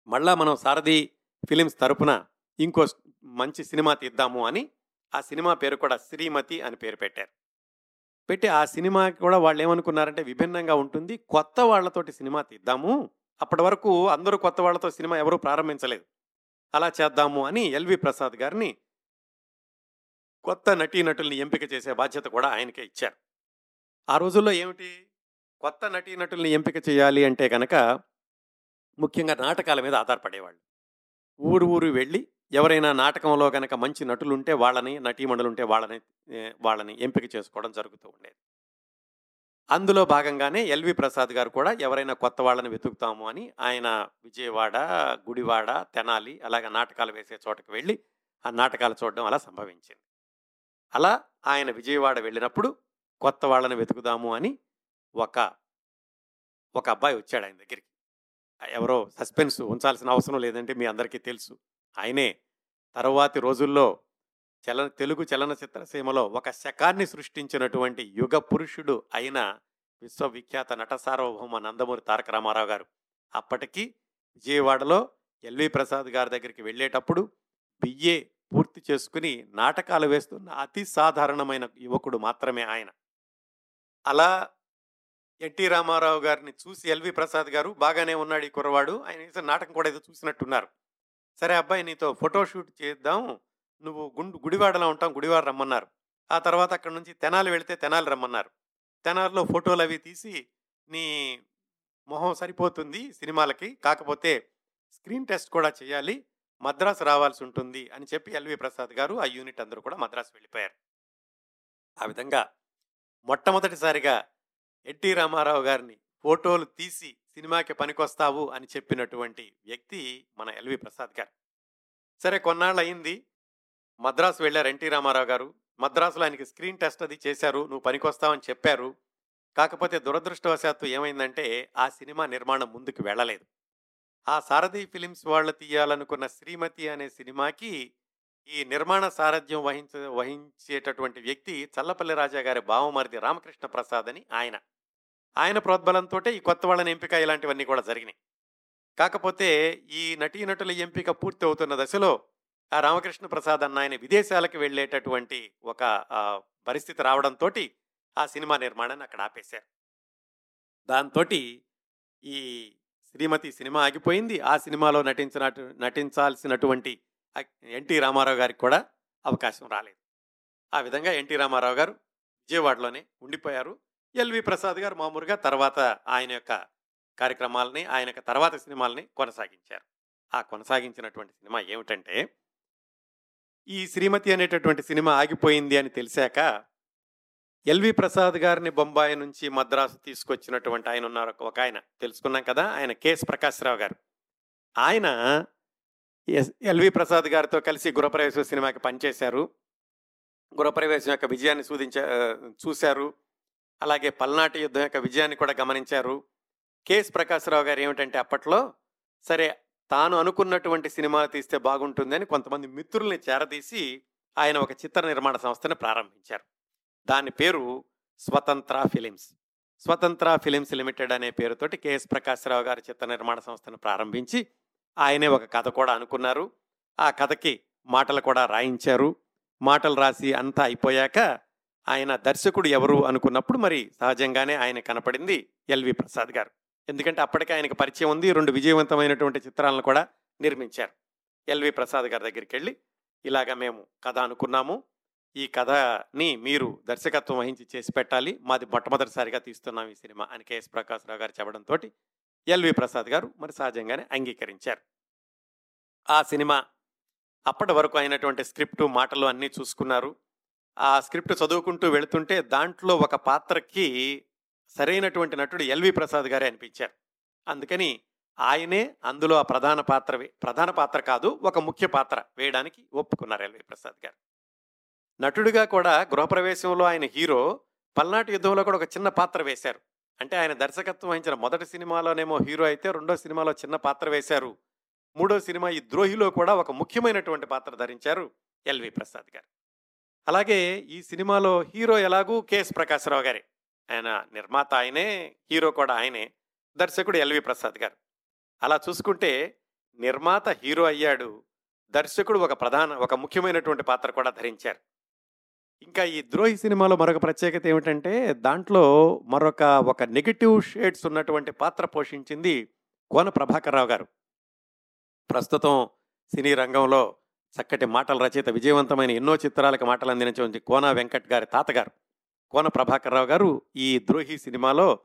మళ్ళా మనం సారథి ఫిలిమ్స్ తరపున ఇంకో మంచి సినిమా తీద్దాము అని ఆ సినిమా పేరు కూడా శ్రీమతి అని పేరు పెట్టారు. పెట్టి ఆ సినిమా కూడా వాళ్ళు ఏమనుకున్నారంటే విభిన్నంగా ఉంటుంది. కొత్త వాళ్ళతోటి సినిమా తీద్దాము. అప్పటి వరకు అందరూ కొత్త వాళ్ళతో సినిమా ఎవరూ ప్రారంభించలేదు. అలా చేద్దాము అని ఎల్వి ప్రసాద్ గారిని కొత్త నటీనటుల్ని ఎంపిక చేసే బాధ్యత కూడా ఆయనకే ఇచ్చారు. ఆ రోజుల్లో ఏమిటి? కొత్త నటీనటుల్ని ఎంపిక చేయాలి అంటే కనుక ముఖ్యంగా నాటకాల మీద ఆధారపడేవాళ్ళు. ఊరు ఊరు వెళ్ళి ఎవరైనా నాటకంలో కనుక మంచి నటులుంటే వాళ్ళని నటీమణులు ఉంటే వాళ్ళని వాళ్ళని ఎంపిక చేసుకోవడం జరుగుతూ ఉండేది. అందులో భాగంగానే ఎల్వి ప్రసాద్ గారు కూడా ఎవరైనా కొత్త వాళ్ళని వెతుకుతాము అని ఆయన విజయవాడ గుడివాడ తెనాలి అలాగే నాటకాలు వేసే చోటకు వెళ్ళి ఆ నాటకాలు చూడడం అలా సంభవించింది. అలా ఆయన విజయవాడ వెళ్ళినప్పుడు కొత్త వాళ్ళని వెతుకుదాము అని ఒక ఒక అబ్బాయి వచ్చాడు ఆయన దగ్గరికి. ఎవరో సస్పెన్స్ ఉంచాల్సిన అవసరం లేదంటే మీ అందరికీ తెలుసు. ఆయనే తరువాతి రోజుల్లో చల తెలుగు చలనచిత్ర సీమలో ఒక శకాన్ని సృష్టించినటువంటి యుగ పురుషుడు అయిన విశ్వవిఖ్యాత నట సార్వభౌమ నందమూరి తారక రామారావు గారు. అప్పటికి విజయవాడలో ఎల్వి ప్రసాద్ గారి దగ్గరికి వెళ్ళేటప్పుడు బిఏ పూర్తి చేసుకుని నాటకాలు వేస్తున్న అతి సాధారణమైన యువకుడు మాత్రమే ఆయన. అలా ఎన్టీ రామారావు గారిని చూసి ఎల్వి ప్రసాద్ గారు బాగానే ఉన్నాడు ఈ కుర్రవాడు ఆయన నాటకం కూడా ఏదో చూసినట్టున్నారు. సరే అబ్బాయి నీతో ఫోటోషూట్ చేద్దాం నువ్వు గుండు గుడివాడలో ఉంటాం గుడివాడ రమ్మన్నారు. ఆ తర్వాత అక్కడ నుంచి తెనాలి వెళితే తెనాలి రమ్మన్నారు. తెనాలిలో ఫోటోలు అవి తీసి నీ మొహం సరిపోతుంది సినిమాలకి కాకపోతే స్క్రీన్ టెస్ట్ కూడా చేయాలి మద్రాసు రావాల్సి ఉంటుంది అని చెప్పి ఎల్వి ప్రసాద్ గారు ఆ యూనిట్ అందరూ కూడా మద్రాసు వెళ్ళిపోయారు. ఆ విధంగా మొట్టమొదటిసారిగా ఎన్టీ రామారావు గారిని ఫోటోలు తీసి సినిమాకి పనికొస్తావు అని చెప్పినటువంటి వ్యక్తి మన ఎల్వి ప్రసాద్ గారు. సరే కొన్నాళ్ళు అయింది మద్రాసు వెళ్ళారు ఎన్టీ రామారావు గారు. మద్రాసులో ఆయనకి స్క్రీన్ టెస్ట్ అది చేశారు. నువ్వు పనికొస్తావని చెప్పారు. కాకపోతే దురదృష్టవశాత్తు ఏమైందంటే ఆ సినిమా నిర్మాణం ముందుకు వెళ్ళలేదు. ఆ సారథి ఫిలిమ్స్ వాళ్ళు తీయాలనుకున్న శ్రీమతి అనే సినిమాకి ఈ నిర్మాణ సారథ్యం వహించ వహించేటటువంటి వ్యక్తి చల్లపల్లి రాజా గారి భావమరిది రామకృష్ణ ప్రసాద్ అని ఆయన. ఆయన ప్రోద్బలంతో ఈ కొత్త వాళ్ళని ఎంపిక ఇలాంటివన్నీ కూడా జరిగినాయి. కాకపోతే ఈ నటీనటుల ఎంపిక పూర్తి అవుతున్న దశలో ఆ రామకృష్ణ ప్రసాద్ అన్న ఆయన విదేశాలకు వెళ్ళేటటువంటి ఒక పరిస్థితి రావడంతో ఆ సినిమా నిర్మాణాన్ని అక్కడ ఆపేశారు. దాంతో ఈ శ్రీమతి సినిమా ఆగిపోయింది. ఆ సినిమాలో నటించిన నటించాల్సినటువంటి ఎన్టీ రామారావు గారికి కూడా అవకాశం రాలేదు. ఆ విధంగా ఎన్టీ రామారావు గారు విజయవాడలోనే ఉండిపోయారు. ఎల్వి ప్రసాద్ గారు మామూలుగా తర్వాత ఆయన యొక్క కార్యక్రమాలని ఆయన యొక్క తర్వాత సినిమాలని కొనసాగించారు. ఆ కొనసాగించినటువంటి సినిమా ఏమిటంటే ఈ శ్రీమతి అనేటటువంటి సినిమా ఆగిపోయింది అని తెలిసాక ఎల్వి ప్రసాద్ గారిని బొంబాయి నుంచి మద్రాసు తీసుకొచ్చినటువంటి ఆయన ఉన్నారు ఒక- ఆయన. తెలుసుకున్నాం కదా ఆయన కేఎస్ ప్రకాశ్రావు గారు. ఆయన ఎస్ ఎల్వి ప్రసాద్ గారితో కలిసి గృహప్రవేశం సినిమాకి పనిచేశారు. గృహప్రవేశం యొక్క విజయాన్ని సూచించ చూశారు. అలాగే పల్నాటి యుద్ధం యొక్క విజయాన్ని కూడా గమనించారు. కేఎస్ ప్రకాశ్రావు గారు ఏమిటంటే అప్పట్లో సరే తాను అనుకున్నటువంటి సినిమా తీస్తే బాగుంటుందని కొంతమంది మిత్రుల్ని చేరదీసి ఆయన ఒక చిత్ర నిర్మాణ సంస్థను ప్రారంభించారు. దాని పేరు స్వతంత్ర ఫిలిమ్స్. స్వతంత్ర ఫిలిమ్స్ లిమిటెడ్ అనే పేరుతోటి కెఎస్ ప్రకాశ్రావు గారి చిత్ర నిర్మాణ సంస్థను ప్రారంభించి ఆయనే ఒక కథ కూడా అనుకున్నారు. ఆ కథకి మాటలు కూడా రాయించారు. మాటలు రాసి అంతా అయిపోయాక ఆయన దర్శకుడు ఎవరు అనుకున్నప్పుడు మరి సహజంగానే ఆయన కనపడింది ఎల్వి ప్రసాద్ గారు. ఎందుకంటే అప్పటికే ఆయనకు పరిచయం ఉంది. రెండు విజయవంతమైనటువంటి చిత్రాలను కూడా నిర్మించారు. ఎల్వి ప్రసాద్ గారి దగ్గరికి వెళ్ళి ఇలాగ మేము కథ అనుకున్నాము. ఈ కథని మీరు దర్శకత్వం వహించి చేసి పెట్టాలి. మాది మొట్టమొదటిసారిగా తీస్తున్నాం ఈ సినిమా అని కేఎస్ ప్రకాశ్రావు గారు చెప్పడంతో ఎల్వి ప్రసాద్ గారు మరి సహజంగానే అంగీకరించారు. ఆ సినిమా అప్పటి వరకు అయినటువంటి స్క్రిప్టు మాటలు అన్నీ చూసుకున్నారు. ఆ స్క్రిప్ట్ చదువుకుంటూ వెళుతుంటే దాంట్లో ఒక పాత్రకి సరైనటువంటి నటుడు ఎల్వి ప్రసాద్ గారే అనిపించారు. అందుకని ఆయనే అందులో ఆ ప్రధాన పాత్రవే ప్రధాన పాత్ర కాదు ఒక ముఖ్య పాత్ర వేయడానికి ఒప్పుకున్నారు ఎల్వి ప్రసాద్ గారు. నటుడిగా కూడా గృహప్రవేశంలో ఆయన హీరో పల్నాటి యుద్ధంలో కూడా ఒక చిన్న పాత్ర వేశారు. అంటే ఆయన దర్శకత్వం వహించిన మొదటి సినిమాలోనేమో హీరో అయితే రెండో సినిమాలో చిన్న పాత్ర వేశారు. మూడో సినిమా ఈ ద్రోహిలో కూడా ఒక ముఖ్యమైనటువంటి పాత్ర ధరించారు ఎల్వి ప్రసాద్ గారు. అలాగే ఈ సినిమాలో హీరో ఎలాగూ కెఎస్ ప్రకాశ్రావు గారే. ఆయన నిర్మాత ఆయనే హీరో కూడా ఆయనే దర్శకుడు ఎల్వి ప్రసాద్ గారు. అలా చూసుకుంటే నిర్మాత హీరో అయ్యాడు. దర్శకుడు ఒక ప్రధాన ఒక ముఖ్యమైనటువంటి పాత్ర కూడా ధరించారు. ఇంకా ఈ ద్రోహి సినిమాలో మరొక ప్రత్యేకత ఏమిటంటే దాంట్లో మరొక ఒక నెగిటివ్ షేడ్స్ ఉన్నటువంటి పాత్ర పోషించింది కోన ప్రభాకర్రావు గారు. ప్రస్తుతం సినీ రంగంలో చక్కటి మాటల రచయిత విజయవంతమైన ఎన్నో చిత్రాలకు మాటలు అందించినటువంటి కోన వెంకట్ గారి తాతగారు. కోన ప్రభాకర్రావు గారు ఈ ద్రోహి సినిమాలో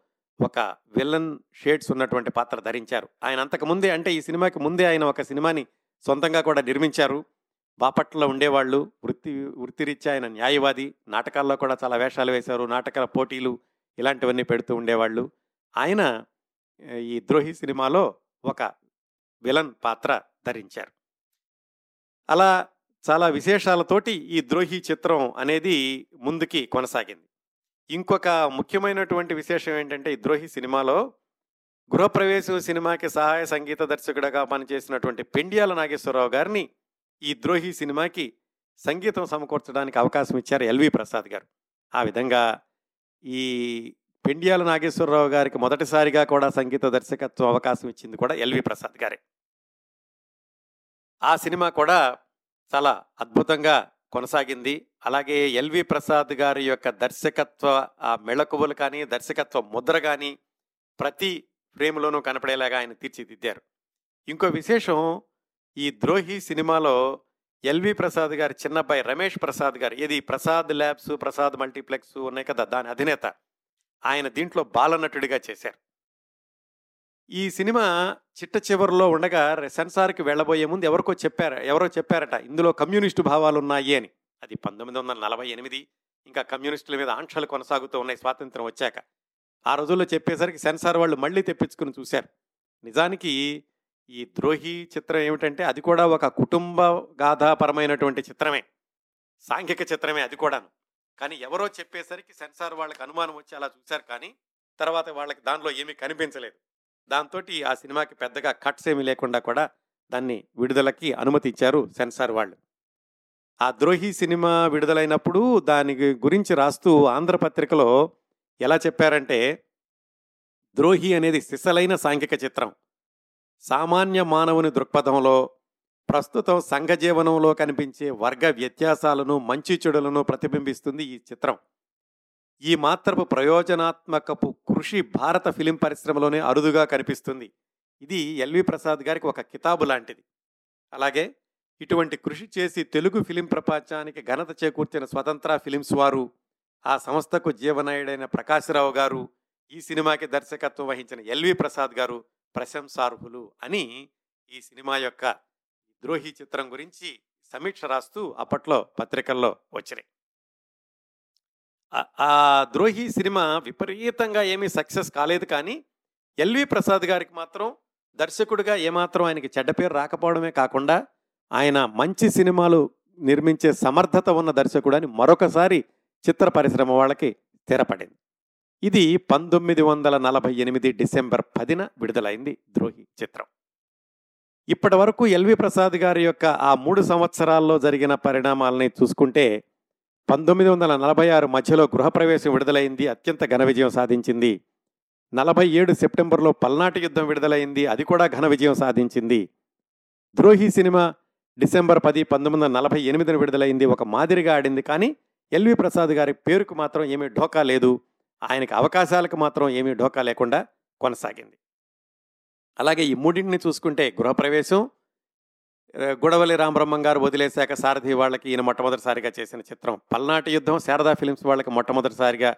ఒక విలన్ షేడ్స్ ఉన్నటువంటి పాత్ర ధరించారు. ఆయన అంతకు ముందే అంటే ఈ సినిమాకి ముందే ఆయన ఒక సినిమాని సొంతంగా కూడా నిర్మించారు. బాపట్లలో ఉండేవాళ్ళు వృత్తి వృత్తిరీత్యా ఆయన న్యాయవాది నాటకాల్లో కూడా చాలా వేషాలు వేశారు నాటకాల పోటీలు ఇలాంటివన్నీ పెడుతూ ఉండేవాళ్ళు. ఆయన ఈ ద్రోహి సినిమాలో ఒక విలన్ పాత్ర ధరించారు. అలా చాలా విశేషాలతోటి ఈ ద్రోహి చిత్రం అనేది ముందుకి కొనసాగింది. ఇంకొక ముఖ్యమైనటువంటి విశేషం ఏంటంటే ఈ ద్రోహి సినిమాలో గృహప్రవేశం సినిమాకి సహాయ సంగీత దర్శకుడిగా పనిచేసినటువంటి పెండియాల నాగేశ్వరరావు గారిని ఈ ద్రోహి సినిమాకి సంగీతం సమకూర్చడానికి అవకాశం ఇచ్చారు ఎల్వి ప్రసాద్ గారు. ఆ విధంగా ఈ పెండియాల నాగేశ్వరరావు గారికి మొదటిసారిగా కూడా సంగీత దర్శకత్వం అవకాశం ఇచ్చింది కూడా ఎల్వి ప్రసాద్ గారే. ఆ సినిమా కూడా చాలా అద్భుతంగా కొనసాగింది. అలాగే ఎల్వి ప్రసాద్ గారి యొక్క దర్శకత్వ ఆ మెళకువలు కానీ దర్శకత్వ ముద్ర కానీ ప్రతి ఫ్రేమ్లోనూ కనపడేలాగా ఆయన తీర్చిదిద్దారు. ఇంకో విశేషం ఈ ద్రోహి సినిమాలో ఎల్వి ప్రసాద్ గారి చిన్నబ్బాయి రమేష్ ప్రసాద్ గారు ఇది ప్రసాద్ ల్యాబ్స్ ప్రసాద్ మల్టీప్లెక్స్ ఉన్నాయి కదా దాని అధినేత ఆయన దీంట్లో బాలనటుడిగా చేశారు. ఈ సినిమా చిట్ట చివరిలో ఉండగా సెన్సార్కి వెళ్ళబోయే ముందు ఎవరికో చెప్పారు ఎవరో చెప్పారట ఇందులో కమ్యూనిస్టు భావాలు ఉన్నాయి అని. అది పంతొమ్మిది వందల నలభై ఎనిమిది ఇంకా కమ్యూనిస్టుల మీద ఆంక్షలు కొనసాగుతూ ఉన్నాయి స్వాతంత్రం వచ్చాక. ఆ రోజుల్లో చెప్పేసరికి సెన్సార్ వాళ్ళు మళ్ళీ తెప్పించుకుని చూశారు. నిజానికి ఈ ద్రోహి చిత్రం ఏమిటంటే అది కూడా ఒక కుటుంబ గాథాపరమైనటువంటి చిత్రమే. సాంఘిక చిత్రమే అది కూడాను. కానీ ఎవరో చెప్పేసరికి సెన్సార్ వాళ్ళకి అనుమానం వచ్చి అలా చూశారు కానీ తర్వాత వాళ్ళకి దానిలో ఏమీ కనిపించలేదు. దాంతో ఆ సినిమాకి పెద్దగా కట్స్ ఏమీ లేకుండా కూడా దాన్ని విడుదలకి అనుమతించారు సెన్సార్ వాళ్ళు. ఆ ద్రోహి సినిమా విడుదలైనప్పుడు దాని గురించి రాస్తూ ఆంధ్రపత్రికలో ఎలా చెప్పారంటే ద్రోహి అనేది సిసలైన సాంఘిక చిత్రం. సామాన్య మానవుని దృక్పథంలో ప్రస్తుతం సంఘ జీవనంలో కనిపించే వర్గ వ్యత్యాసాలను మంచి చెడులను ప్రతిబింబిస్తుంది ఈ చిత్రం. ఈ మాత్రపు ప్రయోజనాత్మకపు కృషి భారత ఫిలిం పరిశ్రమలోనే అరుదుగా కనిపిస్తుంది. ఇది ఎల్వి ప్రసాద్ గారికి ఒక కితాబు లాంటిది. అలాగే ఇటువంటి కృషి చేసి తెలుగు ఫిలిం ప్రపంచానికి ఘనత చేకూర్చిన స్వతంత్ర ఫిలిమ్స్ వారు ఆ సంస్థకు జీవనాయుడైన ప్రకాశ్రావు గారు ఈ సినిమాకి దర్శకత్వం వహించిన ఎల్వి ప్రసాద్ గారు ప్రశంసార్హులు అని ఈ సినిమా యొక్క ద్రోహి చిత్రం గురించి సమీక్ష రాస్తూ అప్పట్లో పత్రికల్లో వచ్చినాయి. ఆ- ద్రోహి సినిమా విపరీతంగా ఏమీ సక్సెస్ కాలేదు కానీ ఎల్వి ప్రసాద్ గారికి మాత్రం దర్శకుడిగా ఏమాత్రం ఆయనకి చెడ్డ పేరు రాకపోవడమే కాకుండా ఆయన మంచి సినిమాలు నిర్మించే సమర్థత ఉన్న దర్శకుడు అని మరొకసారి చిత్ర పరిశ్రమ వాళ్ళకి స్థిరపడింది. ఇది పంతొమ్మిది వందల నలభై ఎనిమిది డిసెంబర్ పదిన విడుదలైంది ద్రోహి చిత్రం. ఇప్పటి వరకు ఎల్వి ప్రసాద్ గారి యొక్క ఆ మూడు సంవత్సరాల్లో జరిగిన పరిణామాలని చూసుకుంటే పంతొమ్మిది వందల నలభై ఆరు మధ్యలో గృహప్రవేశం విడుదలైంది. అత్యంత ఘన విజయం సాధించింది. నలభై ఏడు సెప్టెంబర్లో పల్నాటి యుద్ధం విడుదలైంది. అది కూడా ఘన విజయం సాధించింది. ద్రోహి సినిమా డిసెంబర్ పది పంతొమ్మిది వందల నలభై ఎనిమిదిన విడుదలైంది. ఒక మాదిరిగా ఆడింది. కానీ ఎల్వి ప్రసాద్ గారి పేరుకు మాత్రం ఏమీ ఢోకా లేదు. ఆయనకి అవకాశాలకు మాత్రం ఏమీ ఢోకా లేకుండా కొనసాగింది. అలాగే ఈ మూడింటిని చూసుకుంటే గృహప్రవేశం గొడవలి రామబ్రహ్మం గారు వదిలేశాక సారథి వాళ్ళకి ఈయన మొట్టమొదటిసారిగా చేసిన చిత్రం. పల్నాటి యుద్ధం శారదా ఫిలిమ్స్ వాళ్ళకి మొట్టమొదటిసారిగా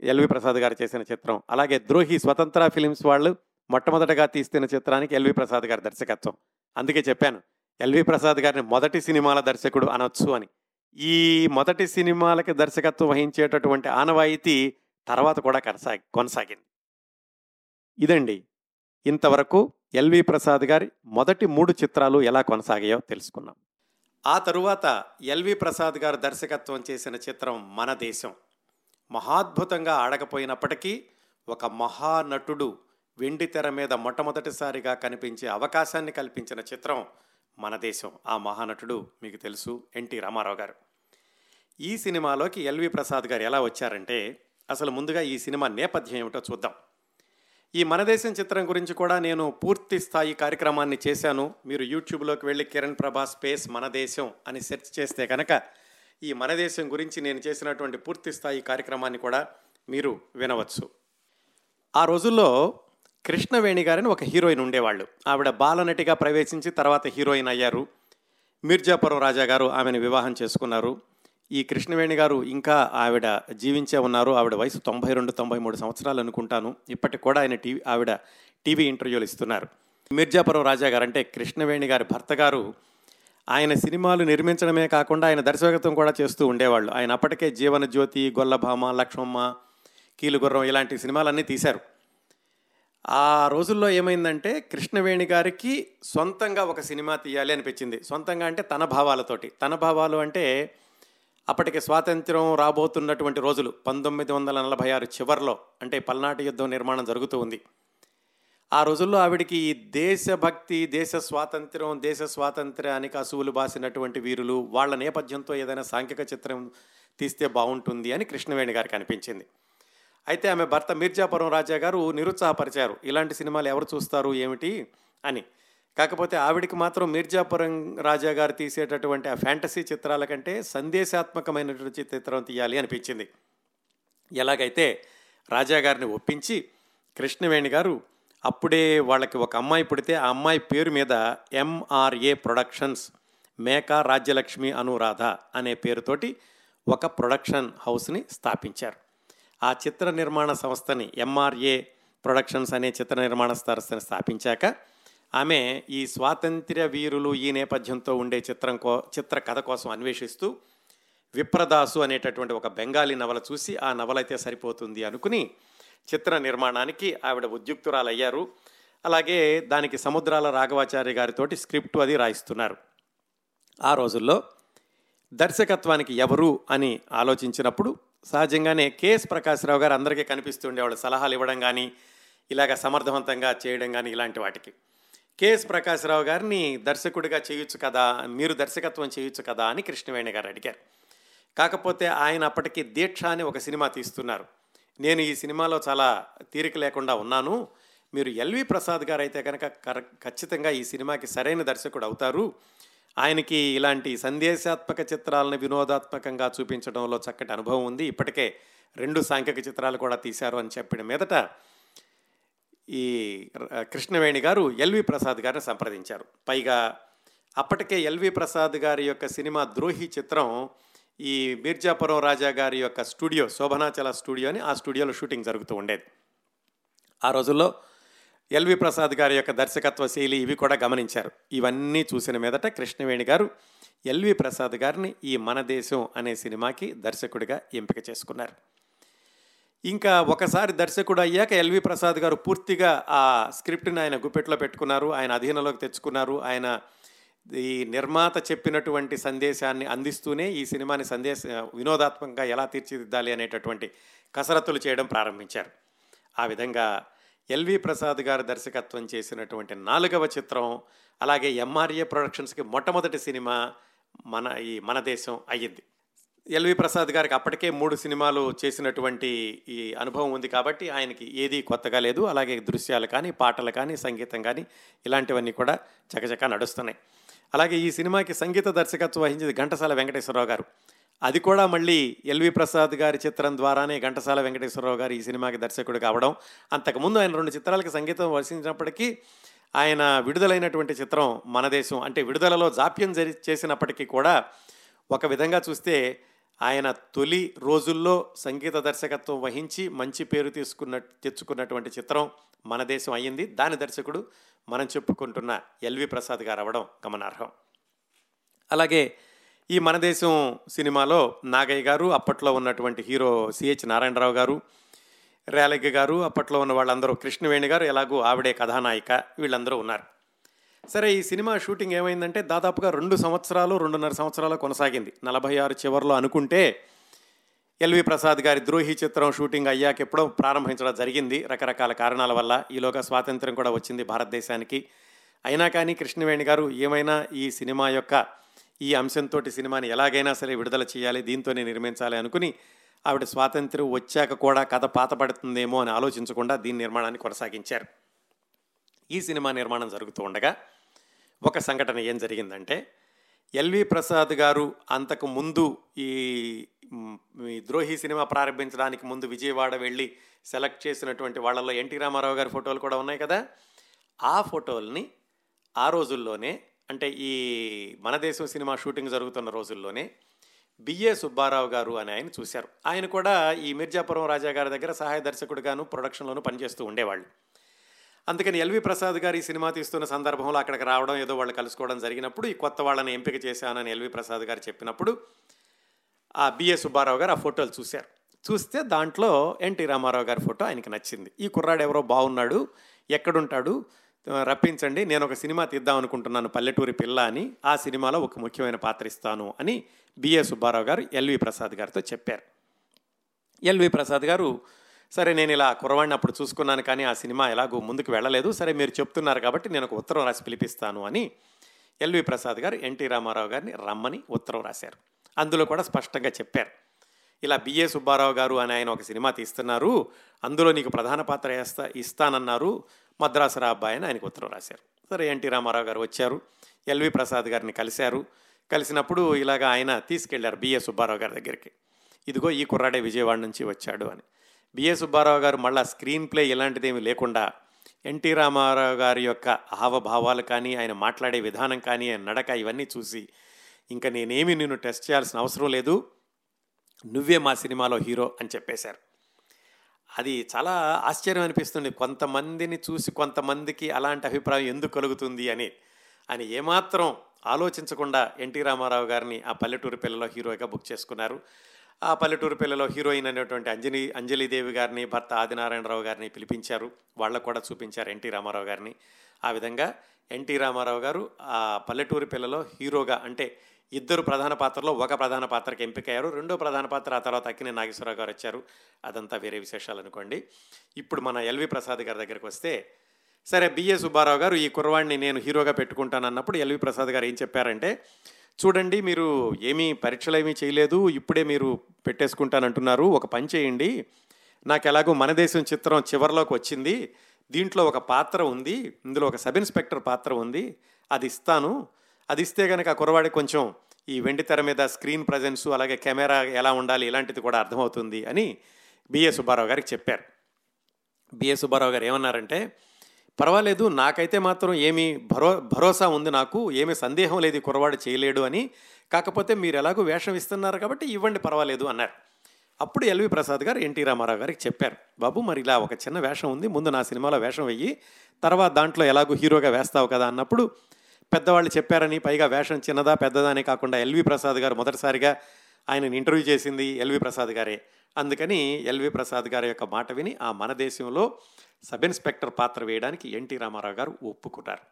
ఎల్వి ప్రసాద్ గారు చేసిన చిత్రం. అలాగే ద్రోహి స్వతంత్ర ఫిలిమ్స్ వాళ్ళు మొట్టమొదటగా తీస్తున్న చిత్రానికి ఎల్వి ప్రసాద్ గారి దర్శకత్వం. అందుకే చెప్పాను ఎల్వి ప్రసాద్ గారిని మొదటి సినిమాల దర్శకుడు అనొచ్చు అని. ఈ మొదటి సినిమాలకి దర్శకత్వం వహించేటటువంటి ఆనవాయితీ తర్వాత కూడా కొనసాగి కొనసాగింది. ఇదండి ఇంతవరకు ఎల్వి ప్రసాద్ గారి మొదటి మూడు చిత్రాలు ఎలా కొనసాగాయో తెలుసుకున్నాం. ఆ తరువాత ఎల్వి ప్రసాద్ గారు దర్శకత్వం చేసిన చిత్రం మన దేశం. మహాద్భుతంగా ఆడకపోయినప్పటికీ ఒక మహానటుడు వెండి తెర మీద మొట్టమొదటిసారిగా కనిపించే అవకాశాన్ని కల్పించిన చిత్రం మన దేశం. ఆ మహానటుడు మీకు తెలుసు ఎన్టీ రామారావు గారు. ఈ సినిమాలోకి ఎల్వి ప్రసాద్ గారు ఎలా వచ్చారంటే అసలు ముందుగా ఈ సినిమా నేపథ్యం ఏమిటో చూద్దాం. ఈ మన దేశం చిత్రం గురించి కూడా నేను పూర్తి స్థాయి కార్యక్రమాన్ని చేశాను. మీరు యూట్యూబ్లోకి వెళ్ళి కిరణ్ ప్రభా స్పేస్ మన దేశం అని సెర్చ్ చేస్తే కనుక ఈ మన దేశం గురించి నేను చేసినటువంటి పూర్తి స్థాయి కార్యక్రమాన్ని కూడా మీరు వినవచ్చు. ఆ రోజుల్లో కృష్ణవేణి గారిని ఒక హీరోయిన్ ఉండేవాళ్ళు. ఆవిడ బాలనటిగా ప్రవేశించి తర్వాత హీరోయిన్ అయ్యారు. మిర్జాపురం రాజా గారు ఆమెను వివాహం చేసుకున్నారు. ఈ కృష్ణవేణి గారు ఇంకా ఆవిడ జీవించే ఉన్నారు. ఆవిడ వయసు తొంభై రెండు తొంభై మూడు సంవత్సరాలు అనుకుంటాను. ఇప్పటికి కూడా ఆయన టీవీ ఆవిడ టీవీ ఇంటర్వ్యూలు ఇస్తున్నారు. మిర్జాపురం రాజా గారు అంటే కృష్ణవేణి గారి భర్త గారు ఆయన సినిమాలు నిర్మించడమే కాకుండా ఆయన దర్శకత్వం కూడా చేస్తూ ఉండేవాళ్ళు. ఆయన అప్పటికే జీవన జ్యోతి గొల్లభామ లక్ష్మమ్మ కీలుగుర్రం ఇలాంటి సినిమాలన్నీ తీశారు. ఆ రోజుల్లో ఏమైందంటే కృష్ణవేణి గారికి సొంతంగా ఒక సినిమా తీయాలి అనిపించింది. సొంతంగా అంటే తన భావాలతోటి. తన భావాలు అంటే అప్పటికి స్వాతంత్రం రాబోతున్నటువంటి రోజులు పంతొమ్మిది వందల నలభై ఆరు చివరిలో అంటే పల్నాటి యుద్ధం నిర్మాణం జరుగుతూ ఉంది. ఆ రోజుల్లో ఆవిడికి ఈ దేశభక్తి దేశ స్వాతంత్రం దేశ స్వాతంత్ర్యానికి అసువులు బాసినటువంటి వీరులు వాళ్ళ నేపథ్యంతో ఏదైనా సాంఘిక చిత్రం తీస్తే బాగుంటుంది అని కృష్ణవేణి గారికి అనిపించింది. అయితే ఆమె భర్త మిర్జాపురం రాజా గారు నిరుత్సాహపరిచారు. ఇలాంటి సినిమాలు ఎవరు చూస్తారు? ఏమిటి? అని. కాకపోతే ఆవిడికి మాత్రం మిర్జాపురం రాజా గారు తీసేటటువంటి ఆ ఫ్యాంటసీ చిత్రాల కంటే సందేశాత్మకమైనటువంటి చిత్రం తీయాలి అనిపించింది. ఎలాగైతే రాజా గారిని ఒప్పించి కృష్ణవేణి గారు అప్పుడే వాళ్ళకి ఒక అమ్మాయి పుడితే ఆ అమ్మాయి పేరు మీద ఎంఆర్ఏ ప్రొడక్షన్స్ మేకా రాజ్యలక్ష్మి అనురాధ అనే పేరుతోటి ఒక ప్రొడక్షన్ హౌస్ని స్థాపించారు. ఆ చిత్ర నిర్మాణ సంస్థని ఎంఆర్ఏ ప్రొడక్షన్స్ అనే చిత్ర నిర్మాణ సంస్థని స్థాపించాక ఆమె ఈ స్వాతంత్ర్య వీరులు ఈ నేపథ్యంతో ఉండే చిత్రం కో చిత్ర కథ కోసం అన్వేషిస్తూ విప్రదాసు అనేటటువంటి ఒక బెంగాలీ నవల చూసి ఆ నవలైతే సరిపోతుంది అనుకుని చిత్ర నిర్మాణానికి ఆవిడ ఉద్యుక్తురాలయ్యారు. అలాగే దానికి సముద్రాల రాఘవాచార్య గారితోటి స్క్రిప్ట్ అది రాయిస్తున్నారు. ఆ రోజుల్లో దర్శకత్వానికి ఎవరు అని ఆలోచించినప్పుడు సహజంగానే కేఎస్ ప్రకాశ్రావు గారు అందరికీ కనిపిస్తుండే వాళ్ళు సలహాలు ఇవ్వడం కానీ ఇలాగ సమర్థవంతంగా చేయడం కానీ ఇలాంటి వాటికి. కేఎస్ ప్రకాశ్రావు గారిని దర్శకుడిగా చేయొచ్చు కదా మీరు దర్శకత్వం చేయొచ్చు కదా అని కృష్ణవేణి గారు అడిగారు. కాకపోతే ఆయన అప్పటికి దీక్ష అని ఒక సినిమా తీస్తున్నారు. నేను ఈ సినిమాలో చాలా తీరిక లేకుండా ఉన్నాను. మీరు ఎల్వి ప్రసాద్ గారు అయితే కనుక కర- ఖచ్చితంగా ఈ సినిమాకి సరైన దర్శకుడు అవుతారు. ఆయనకి ఇలాంటి సందేశాత్మక చిత్రాలను వినోదాత్మకంగా చూపించడంలో చక్కటి అనుభవం ఉంది. ఇప్పటికే రెండు సాంఘిక చిత్రాలు కూడా తీశారు అని చెప్పిన మీదట ఈ కృష్ణవేణి గారు ఎల్వి ప్రసాద్ గారిని సంప్రదించారు. పైగా అప్పటికే ఎల్వి ప్రసాద్ గారి యొక్క సినిమా ద్రోహి చిత్రం ఈ మీర్జాపురం రాజా గారి యొక్క స్టూడియో శోభనాచల స్టూడియో అని ఆ స్టూడియోలో షూటింగ్ జరుగుతూ ఉండేది. ఆ రోజుల్లో ఎల్వి ప్రసాద్ గారి యొక్క దర్శకత్వ శైలి ఇవి కూడా గమనించారు. ఇవన్నీ చూసిన మీదట కృష్ణవేణి గారు ఎల్వి ప్రసాద్ గారిని ఈ మన దేశం అనే సినిమాకి దర్శకుడిగా ఎంపిక చేసుకున్నారు. ఇంకా ఒకసారి దర్శకుడు అయ్యాక ఎల్వి ప్రసాద్ గారు పూర్తిగా ఆ స్క్రిప్ట్ని ఆయన గుప్పెట్లో పెట్టుకున్నారు ఆయన అధీనంలోకి తెచ్చుకున్నారు ఆయన ఈ నిర్మాత చెప్పినటువంటి సందేశాన్ని అందిస్తూనే ఈ సినిమాని సందేశ వినోదాత్మకంగా ఎలా తీర్చిదిద్దాలి అనేటటువంటి కసరత్తులు చేయడం ప్రారంభించారు. ఆ విధంగా ఎల్వి ప్రసాద్ గారు దర్శకత్వం చేసినటువంటి నాలుగవ చిత్రం అలాగే ఎంఆర్ఏ ప్రొడక్షన్స్కి మొట్టమొదటి సినిమా మన ఈ మన దేశం అయ్యింది. ఎల్వి ప్రసాద్ గారికి అప్పటికే మూడు సినిమాలు చేసినటువంటి ఈ అనుభవం ఉంది కాబట్టి ఆయనకి ఏది కొత్తగా లేదు. అలాగే దృశ్యాలు కానీ పాటలు కానీ సంగీతం కానీ ఇలాంటివన్నీ కూడా చకచకా నడుస్తున్నాయి. అలాగే ఈ సినిమాకి సంగీత దర్శకత్వం వహించింది ఘంటసాల వెంకటేశ్వరరావు గారు. అది కూడా మళ్ళీ ఎల్వి ప్రసాద్ గారి చిత్రం ద్వారానే ఘంటసాల వెంకటేశ్వరరావు గారు ఈ సినిమాకి దర్శకుడు కావడం అంతకుముందు ఆయన రెండు చిత్రాలకి సంగీతం వహించినప్పటికీ ఆయన విడుదలైనటువంటి చిత్రం మన దేశం అంటే విడుదలలో జాప్యం జరి చేసినప్పటికీ కూడా ఒక విధంగా చూస్తే ఆయన తొలి రోజుల్లో సంగీత దర్శకత్వం వహించి మంచి పేరు తీసుకున్న తెచ్చుకున్నటువంటి చిత్రం మన దేశం అయ్యింది. దాని దర్శకుడు మనం చెప్పుకుంటున్న ఎల్వి ప్రసాద్ గారు అవ్వడం గమనార్హం. అలాగే ఈ మన దేశం సినిమాలో నాగయ్య గారు అప్పట్లో ఉన్నటువంటి హీరో సిహెచ్ నారాయణరావు గారు రేలగ్గ గారు అప్పట్లో ఉన్న వాళ్ళందరూ కృష్ణవేణి గారు ఎలాగూ ఆవిడే కథానాయిక వీళ్ళందరూ ఉన్నారు. సరే ఈ సినిమా షూటింగ్ ఏమైందంటే దాదాపుగా రెండు సంవత్సరాలు రెండున్నర సంవత్సరాలు కొనసాగింది. నలభై ఆరు చివరిలో అనుకుంటే ఎల్వి ప్రసాద్ గారి ద్రోహి చిత్రం షూటింగ్ అయ్యాక ఎప్పుడో ప్రారంభించడం జరిగింది. రకరకాల కారణాల వల్ల ఈలోగా స్వాతంత్రం కూడా వచ్చింది భారతదేశానికి. అయినా కానీ కృష్ణవేణి గారు ఏమైనా ఈ సినిమా యొక్క ఈ అంశంతో సినిమాని ఎలాగైనా సరే విడుదల చేయాలి దీంతోనే నిర్మించాలి అనుకుని ఆవిడ స్వాతంత్ర్యం వచ్చాక కూడా కథ పాతపడుతుందేమో అని ఆలోచించకుండా దీని నిర్మాణాన్ని కొనసాగించారు. ఈ సినిమా నిర్మాణం జరుగుతూ ఉండగా ఒక సంఘటన ఏం జరిగిందంటే ఎల్వి ప్రసాద్ గారు అంతకు ముందు ఈ ద్రోహి సినిమా ప్రారంభించడానికి ముందు విజయవాడ వెళ్ళి సెలెక్ట్ చేసినటువంటి వాళ్ళలో ఎన్టీ రామారావు గారి ఫోటోలు కూడా ఉన్నాయి కదా? ఆ ఫోటోల్ని ఆ రోజుల్లోనే అంటే ఈ మన దేశం సినిమా షూటింగ్ జరుగుతున్న రోజుల్లోనే బిఏ సుబ్బారావు గారు అని ఆయన చూశారు. ఆయన కూడా ఈ మిర్జాపురం రాజా గారి దగ్గర సహాయ దర్శకుడిగాను ప్రొడక్షన్లోనూ పనిచేస్తూ ఉండేవాళ్ళు. అందుకని ఎల్వి ప్రసాద్ గారు ఈ సినిమా తీస్తున్న సందర్భంలో అక్కడికి రావడం ఏదో వాళ్ళు కలుసుకోవడం జరిగినప్పుడు ఈ కొత్త వాళ్ళని ఎంపిక చేశానని ఎల్వి ప్రసాద్ గారు చెప్పినప్పుడు ఆ బిఏ సుబ్బారావు గారు ఆ ఫోటోలు చూశారు. చూస్తే దాంట్లో ఎన్టీ రామారావు గారి ఫోటో ఆయనకి నచ్చింది. ఈ కుర్రాడు ఎవరో బాగున్నాడు ఎక్కడుంటాడు రప్పించండి నేను ఒక సినిమా తీద్దాం అనుకుంటున్నాను పల్లెటూరి పిల్ల అని ఆ సినిమాలో ఒక ముఖ్యమైన పాత్ర ఇస్తాను అని బిఏ సుబ్బారావు గారు ఎల్వి ప్రసాద్ గారితో చెప్పారు. ఎల్వి ప్రసాద్ గారు సరే నేను ఇలా కురవాడిని అప్పుడు చూసుకున్నాను కానీ ఆ సినిమా ఎలాగో ముందుకు వెళ్ళలేదు. సరే మీరు చెప్తున్నారు కాబట్టి నేను ఒక ఉత్తరం రాసి పిలిపిస్తాను అని ఎల్వి ప్రసాద్ గారు ఎన్టీ రామారావు గారిని రమ్మని ఉత్తరం రాశారు. అందులో కూడా స్పష్టంగా చెప్పారు. ఇలా బిఏ సుబ్బారావు గారు అని ఆయన ఒక సినిమా తీస్తున్నారు. అందులో నీకు ప్రధాన పాత్ర వేస్తా ఇస్తానన్నారు. మద్రాసు అబ్బాయి అని ఆయనకు ఉత్తరం రాశారు. సరే ఎన్టీ రామారావు గారు వచ్చారు. ఎల్వి ప్రసాద్ గారిని కలిశారు. కలిసినప్పుడు ఇలాగ ఆయన తీసుకెళ్ళారు బిఏ సుబ్బారావు గారి దగ్గరికి. ఇదిగో ఈ కుర్రాడే విజయవాడ నుంచి వచ్చాడు అని. బిఏ సుబ్బారావు గారు మళ్ళా స్క్రీన్ ప్లే ఇలాంటిదేమీ లేకుండా ఎన్టీ రామారావు గారి యొక్క హావభావాలు కానీ ఆయన మాట్లాడే విధానం కానీ ఆయన నడక ఇవన్నీ చూసి ఇంకా నేనేమి నిన్ను టెస్ట్ చేయాల్సిన అవసరం లేదు నువ్వే మా సినిమాలో హీరో అని చెప్పేశారు. అది చాలా ఆశ్చర్యం అనిపిస్తుంది. కొంతమందిని చూసి కొంతమందికి అలాంటి అభిప్రాయం ఎందుకు కలుగుతుంది అని. అని ఏమాత్రం ఆలోచించకుండా ఎన్టీ రామారావు గారిని ఆ పల్లెటూరు పిల్లలో హీరోగా బుక్ చేసుకున్నారు. ఆ పల్లెటూరు పిల్లలో హీరోయిన్ అనేటువంటి అంజలి అంజలిదేవి గారిని భర్త ఆదినారాయణరావు గారిని పిలిపించారు. వాళ్ళకు కూడా చూపించారు ఎన్టీ రామారావు గారిని. ఆ విధంగా ఎన్టీ రామారావు గారు ఆ పల్లెటూరు పిల్లలో హీరోగా అంటే ఇద్దరు ప్రధాన పాత్రలో ఒక ప్రధాన పాత్రకి ఎంపికయ్యారు. రెండో ప్రధాన పాత్ర ఆ తర్వాత అక్కినే నాగేశ్వరరావు గారు వచ్చారు. అదంతా వేరే విశేషాలు అనుకోండి. ఇప్పుడు మన ఎల్వి ప్రసాద్ గారి దగ్గరికి వస్తే సరే బిఏ సుబ్బారావు గారు ఈ కుర్రవాడిని నేను హీరోగా పెట్టుకుంటాను అన్నప్పుడు ఎల్వి ప్రసాద్ గారు ఏం చెప్పారంటే చూడండి మీరు ఏమీ పరీక్షలు ఏమీ చేయలేదు ఇప్పుడే మీరు పెట్టేసుకుంటానంటున్నారు. ఒక పని చేయండి. నాకు ఎలాగో మన దేశం చిత్రం చివరిలోకి వచ్చింది. దీంట్లో ఒక పాత్ర ఉంది. ఇందులో ఒక సబ్ ఇన్స్పెక్టర్ పాత్ర ఉంది. అది ఇస్తాను. అది ఇస్తే కనుక ఆ కుర్రవాడికి కొంచెం ఈ వెండి తెర మీద స్క్రీన్ ప్రజెన్సు అలాగే కెమెరా ఎలా ఉండాలి ఇలాంటిది కూడా అర్థమవుతుంది అని బిఏ సుబ్బారావు గారికి చెప్పారు. బిఏ సుబ్బారావు గారు ఏమన్నారంటే పర్వాలేదు నాకైతే మాత్రం ఏమీ భరో భరోసా ఉంది నాకు ఏమీ సందేహం లేదు ఈ కుర్రవాడు చేయలేడు అని. కాకపోతే మీరు ఎలాగో వేషం ఇస్తున్నారు కాబట్టి ఇవ్వండి పర్వాలేదు అన్నారు. అప్పుడు ఎల్వి ప్రసాద్ గారు ఎన్టీ రామారావు గారికి చెప్పారు బాబు మరి ఇలా ఒక చిన్న వేషం ఉంది ముందు నా సినిమాలో వేషం వెయ్యి తర్వాత దాంట్లో ఎలాగో హీరోగా వేస్తావు కదా అన్నప్పుడు పెద్దవాళ్ళు చెప్పారని పైగా వేషం చిన్నదా పెద్దదా అని కాకుండా ఎల్వి ప్రసాద్ గారు మొదటిసారిగా ఆయనని ఇంటర్వ్యూ చేసింది ఎల్వి ప్రసాద్ గారే. అందుకని ఎల్వి ప్రసాద్ గారి యొక్క మాట విని ఆ మన దేశంలో సబ్ ఇన్స్పెక్టర్ పాత్ర వేయడానికి ఎన్టీ రామారావు గారు ఒప్పుకున్నారు.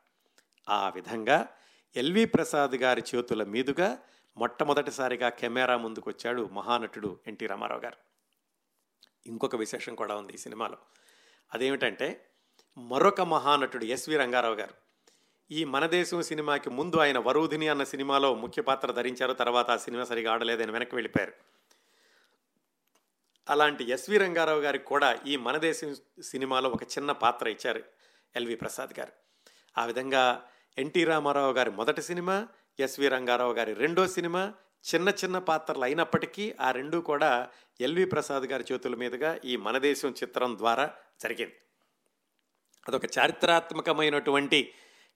ఆ విధంగా ఎల్వి ప్రసాద్ గారి చేతుల మీదుగా మొట్టమొదటిసారిగా కెమెరా ముందుకు వచ్చాడు మహానటుడు ఎన్టీ రామారావు గారు. ఇంకొక విశేషం కూడా ఉంది ఈ సినిమాలో. అదేమిటంటే మరొక మహానటుడు ఎస్వి రంగారావు గారు. ఈ మన దేశం సినిమాకి ముందు ఆయన వరుధిని అన్న సినిమాలో ముఖ్య పాత్ర ధరించారు తర్వాత ఆ సినిమా సరిగా ఆడలేదని వెనక్కి వెళ్ళిపోయారు. అలాంటి ఎస్వి రంగారావు గారికి కూడా ఈ మనదేశం సినిమాలో ఒక చిన్న పాత్ర ఇచ్చారు ఎల్వి ప్రసాద్ గారు. ఆ విధంగా ఎన్టీ రామారావు గారి మొదటి సినిమా ఎస్వి రంగారావు గారి రెండో సినిమా చిన్న చిన్న పాత్రలు అయినప్పటికీ ఆ రెండు కూడా ఎల్వి ప్రసాద్ గారి చేతుల మీదుగా ఈ మనదేశం చిత్రం ద్వారా జరిగింది. అదొక చారిత్రాత్మకమైనటువంటి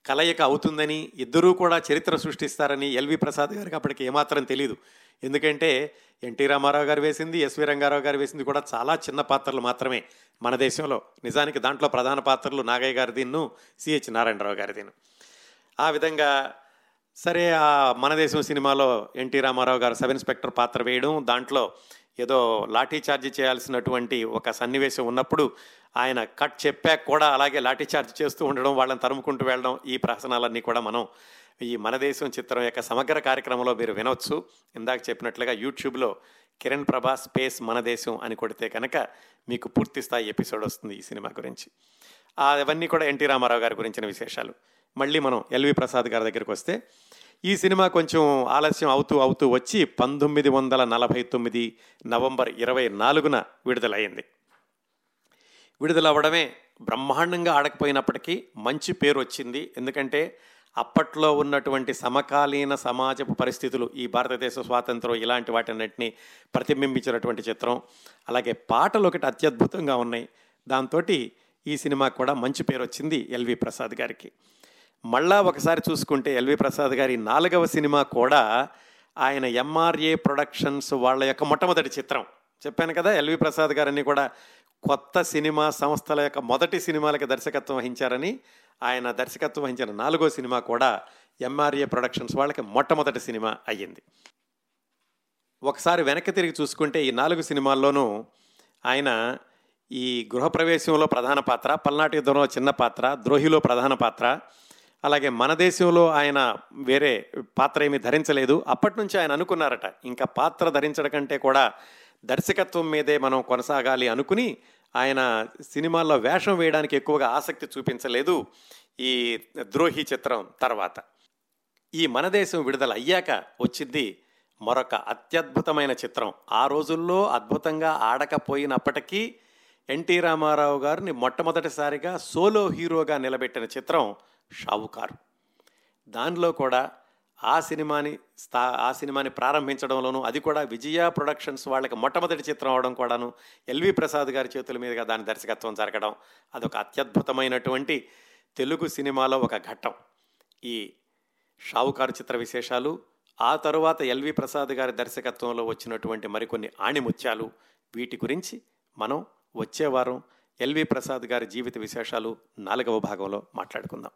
కలయిక అవుతుందని ఇద్దరూ కూడా చరిత్ర సృష్టిస్తారని ఎల్వి ప్రసాద్ గారికి అప్పటికి ఏమాత్రం తెలియదు ఎందుకంటే ఎన్టీ రామారావు గారు వేసింది ఎస్వి రంగారావు గారు వేసింది కూడా చాలా చిన్న పాత్రలు మాత్రమే మన దేశంలో. నిజానికి దాంట్లో ప్రధాన పాత్రలు నాగయ్య గారి దీన్ను సిహెచ్ నారాయణరావు గారి దీన్ని ఆ విధంగా సరే ఆ మన దేశం సినిమాలో ఎన్టీ రామారావు గారు సబ్ ఇన్స్పెక్టర్ పాత్ర వేయడం దాంట్లో ఏదో లాఠీ చార్జ్ చేయాల్సినటువంటి ఒక సన్నివేశం ఉన్నప్పుడు ఆయన కట్ చెప్పాక కూడా అలాగే లాఠీ చార్జ్ చేస్తూ ఉండడం వాళ్ళని తరుముకుంటూ వెళ్ళడం ఈ ప్రహసనాలన్నీ కూడా మనం ఈ మన దేశం చిత్రం యొక్క సమగ్ర కార్యక్రమంలో మీరు వినవచ్చు ఇందాక చెప్పినట్లుగా యూట్యూబ్లో కిరణ్ ప్రభా స్పేస్ మన దేశం అని కొడితే కనుక మీకు పూర్తి స్థాయి ఎపిసోడ్ వస్తుంది ఈ సినిమా గురించి. అవన్నీ కూడా ఎన్టీ రామారావు గారి గురించిన విశేషాలు. మళ్ళీ మనం ఎల్వి ప్రసాద్ గారి దగ్గరికి వస్తే ఈ సినిమా కొంచెం ఆలస్యం అవుతూ అవుతూ వచ్చి పంతొమ్మిది వందల నలభై తొమ్మిది నవంబర్ ఇరవై నాలుగున విడుదలయ్యింది. విడుదలవ్వడమే బ్రహ్మాండంగా ఆడకపోయినప్పటికీ మంచి పేరు వచ్చింది. ఎందుకంటే అప్పట్లో ఉన్నటువంటి సమకాలీన సమాజపు పరిస్థితులు ఈ భారతదేశ స్వాతంత్రం ఇలాంటి వాటన్నిటిని ప్రతిబింబించినటువంటి చిత్రం. అలాగే పాటలు ఒకటి అత్యద్భుతంగా ఉన్నాయి. దాంతో ఈ సినిమా కూడా మంచి పేరు వచ్చింది ఎల్వి ప్రసాద్ గారికి. మళ్ళా ఒకసారి చూసుకుంటే ఎల్వి ప్రసాద్ గారి నాలుగవ సినిమా కూడా ఆయన ఎంఆర్ఏ ప్రొడక్షన్స్ వాళ్ళ యొక్క మొట్టమొదటి చిత్రం. చెప్పాను కదా ఎల్వి ప్రసాద్ గారని కూడా కొత్త సినిమా సంస్థల యొక్క మొదటి సినిమాలకి దర్శకత్వం వహించారని. ఆయన దర్శకత్వం వహించిన నాలుగో సినిమా కూడా ఎంఆర్ఏ ప్రొడక్షన్స్ వాళ్ళకి మొట్టమొదటి సినిమా అయ్యింది. ఒకసారి వెనక్కి తిరిగి చూసుకుంటే ఈ నాలుగు సినిమాల్లోనూ ఆయన ఈ గృహప్రవేశంలో ప్రధాన పాత్ర పల్నాటి యుద్ధంలో చిన్న పాత్ర ద్రోహిలో ప్రధాన పాత్ర అలాగే మన దేశంలో ఆయన వేరే పాత్ర ఏమీ ధరించలేదు. అప్పటి నుంచి ఆయన అనుకున్నారట ఇంకా పాత్ర ధరించడం కంటే కూడా దర్శకత్వం మీదే మనం కొనసాగాలి అనుకుని ఆయన సినిమాల్లో వేషం వేయడానికి ఎక్కువగా ఆసక్తి చూపించలేదు ఈ ద్రోహి చిత్రం తర్వాత. ఈ మన దేశం విడుదల అయ్యాక వచ్చింది మరొక అత్యద్భుతమైన చిత్రం. ఆ రోజుల్లో అద్భుతంగా ఆడకపోయినప్పటికీ ఎన్టీ రామారావు గారిని మొట్టమొదటిసారిగా సోలో హీరోగా నిలబెట్టిన చిత్రం షావుకారు. దానిలో కూడా ఆ సినిమాని స్థా ఆ సినిమాని ప్రారంభించడంలోనూ అది కూడా విజయ ప్రొడక్షన్స్ వాళ్ళకి మొట్టమొదటి చిత్రం అవడం కూడాను ఎల్వి ప్రసాద్ గారి చేతుల మీదుగా దాని దర్శకత్వం జరగడం అదొక అత్యద్భుతమైనటువంటి తెలుగు సినిమాలో ఒక ఘట్టం. ఈ షావుకారు చిత్ర విశేషాలు ఆ తరువాత ఎల్వి ప్రసాద్ గారి దర్శకత్వంలో వచ్చినటువంటి మరికొన్ని ఆణిముత్యాలు వీటి గురించి మనం వచ్చే వారం ఎల్వి ప్రసాద్ గారి జీవిత విశేషాలు నాలుగవ భాగంలో మాట్లాడుకుందాం.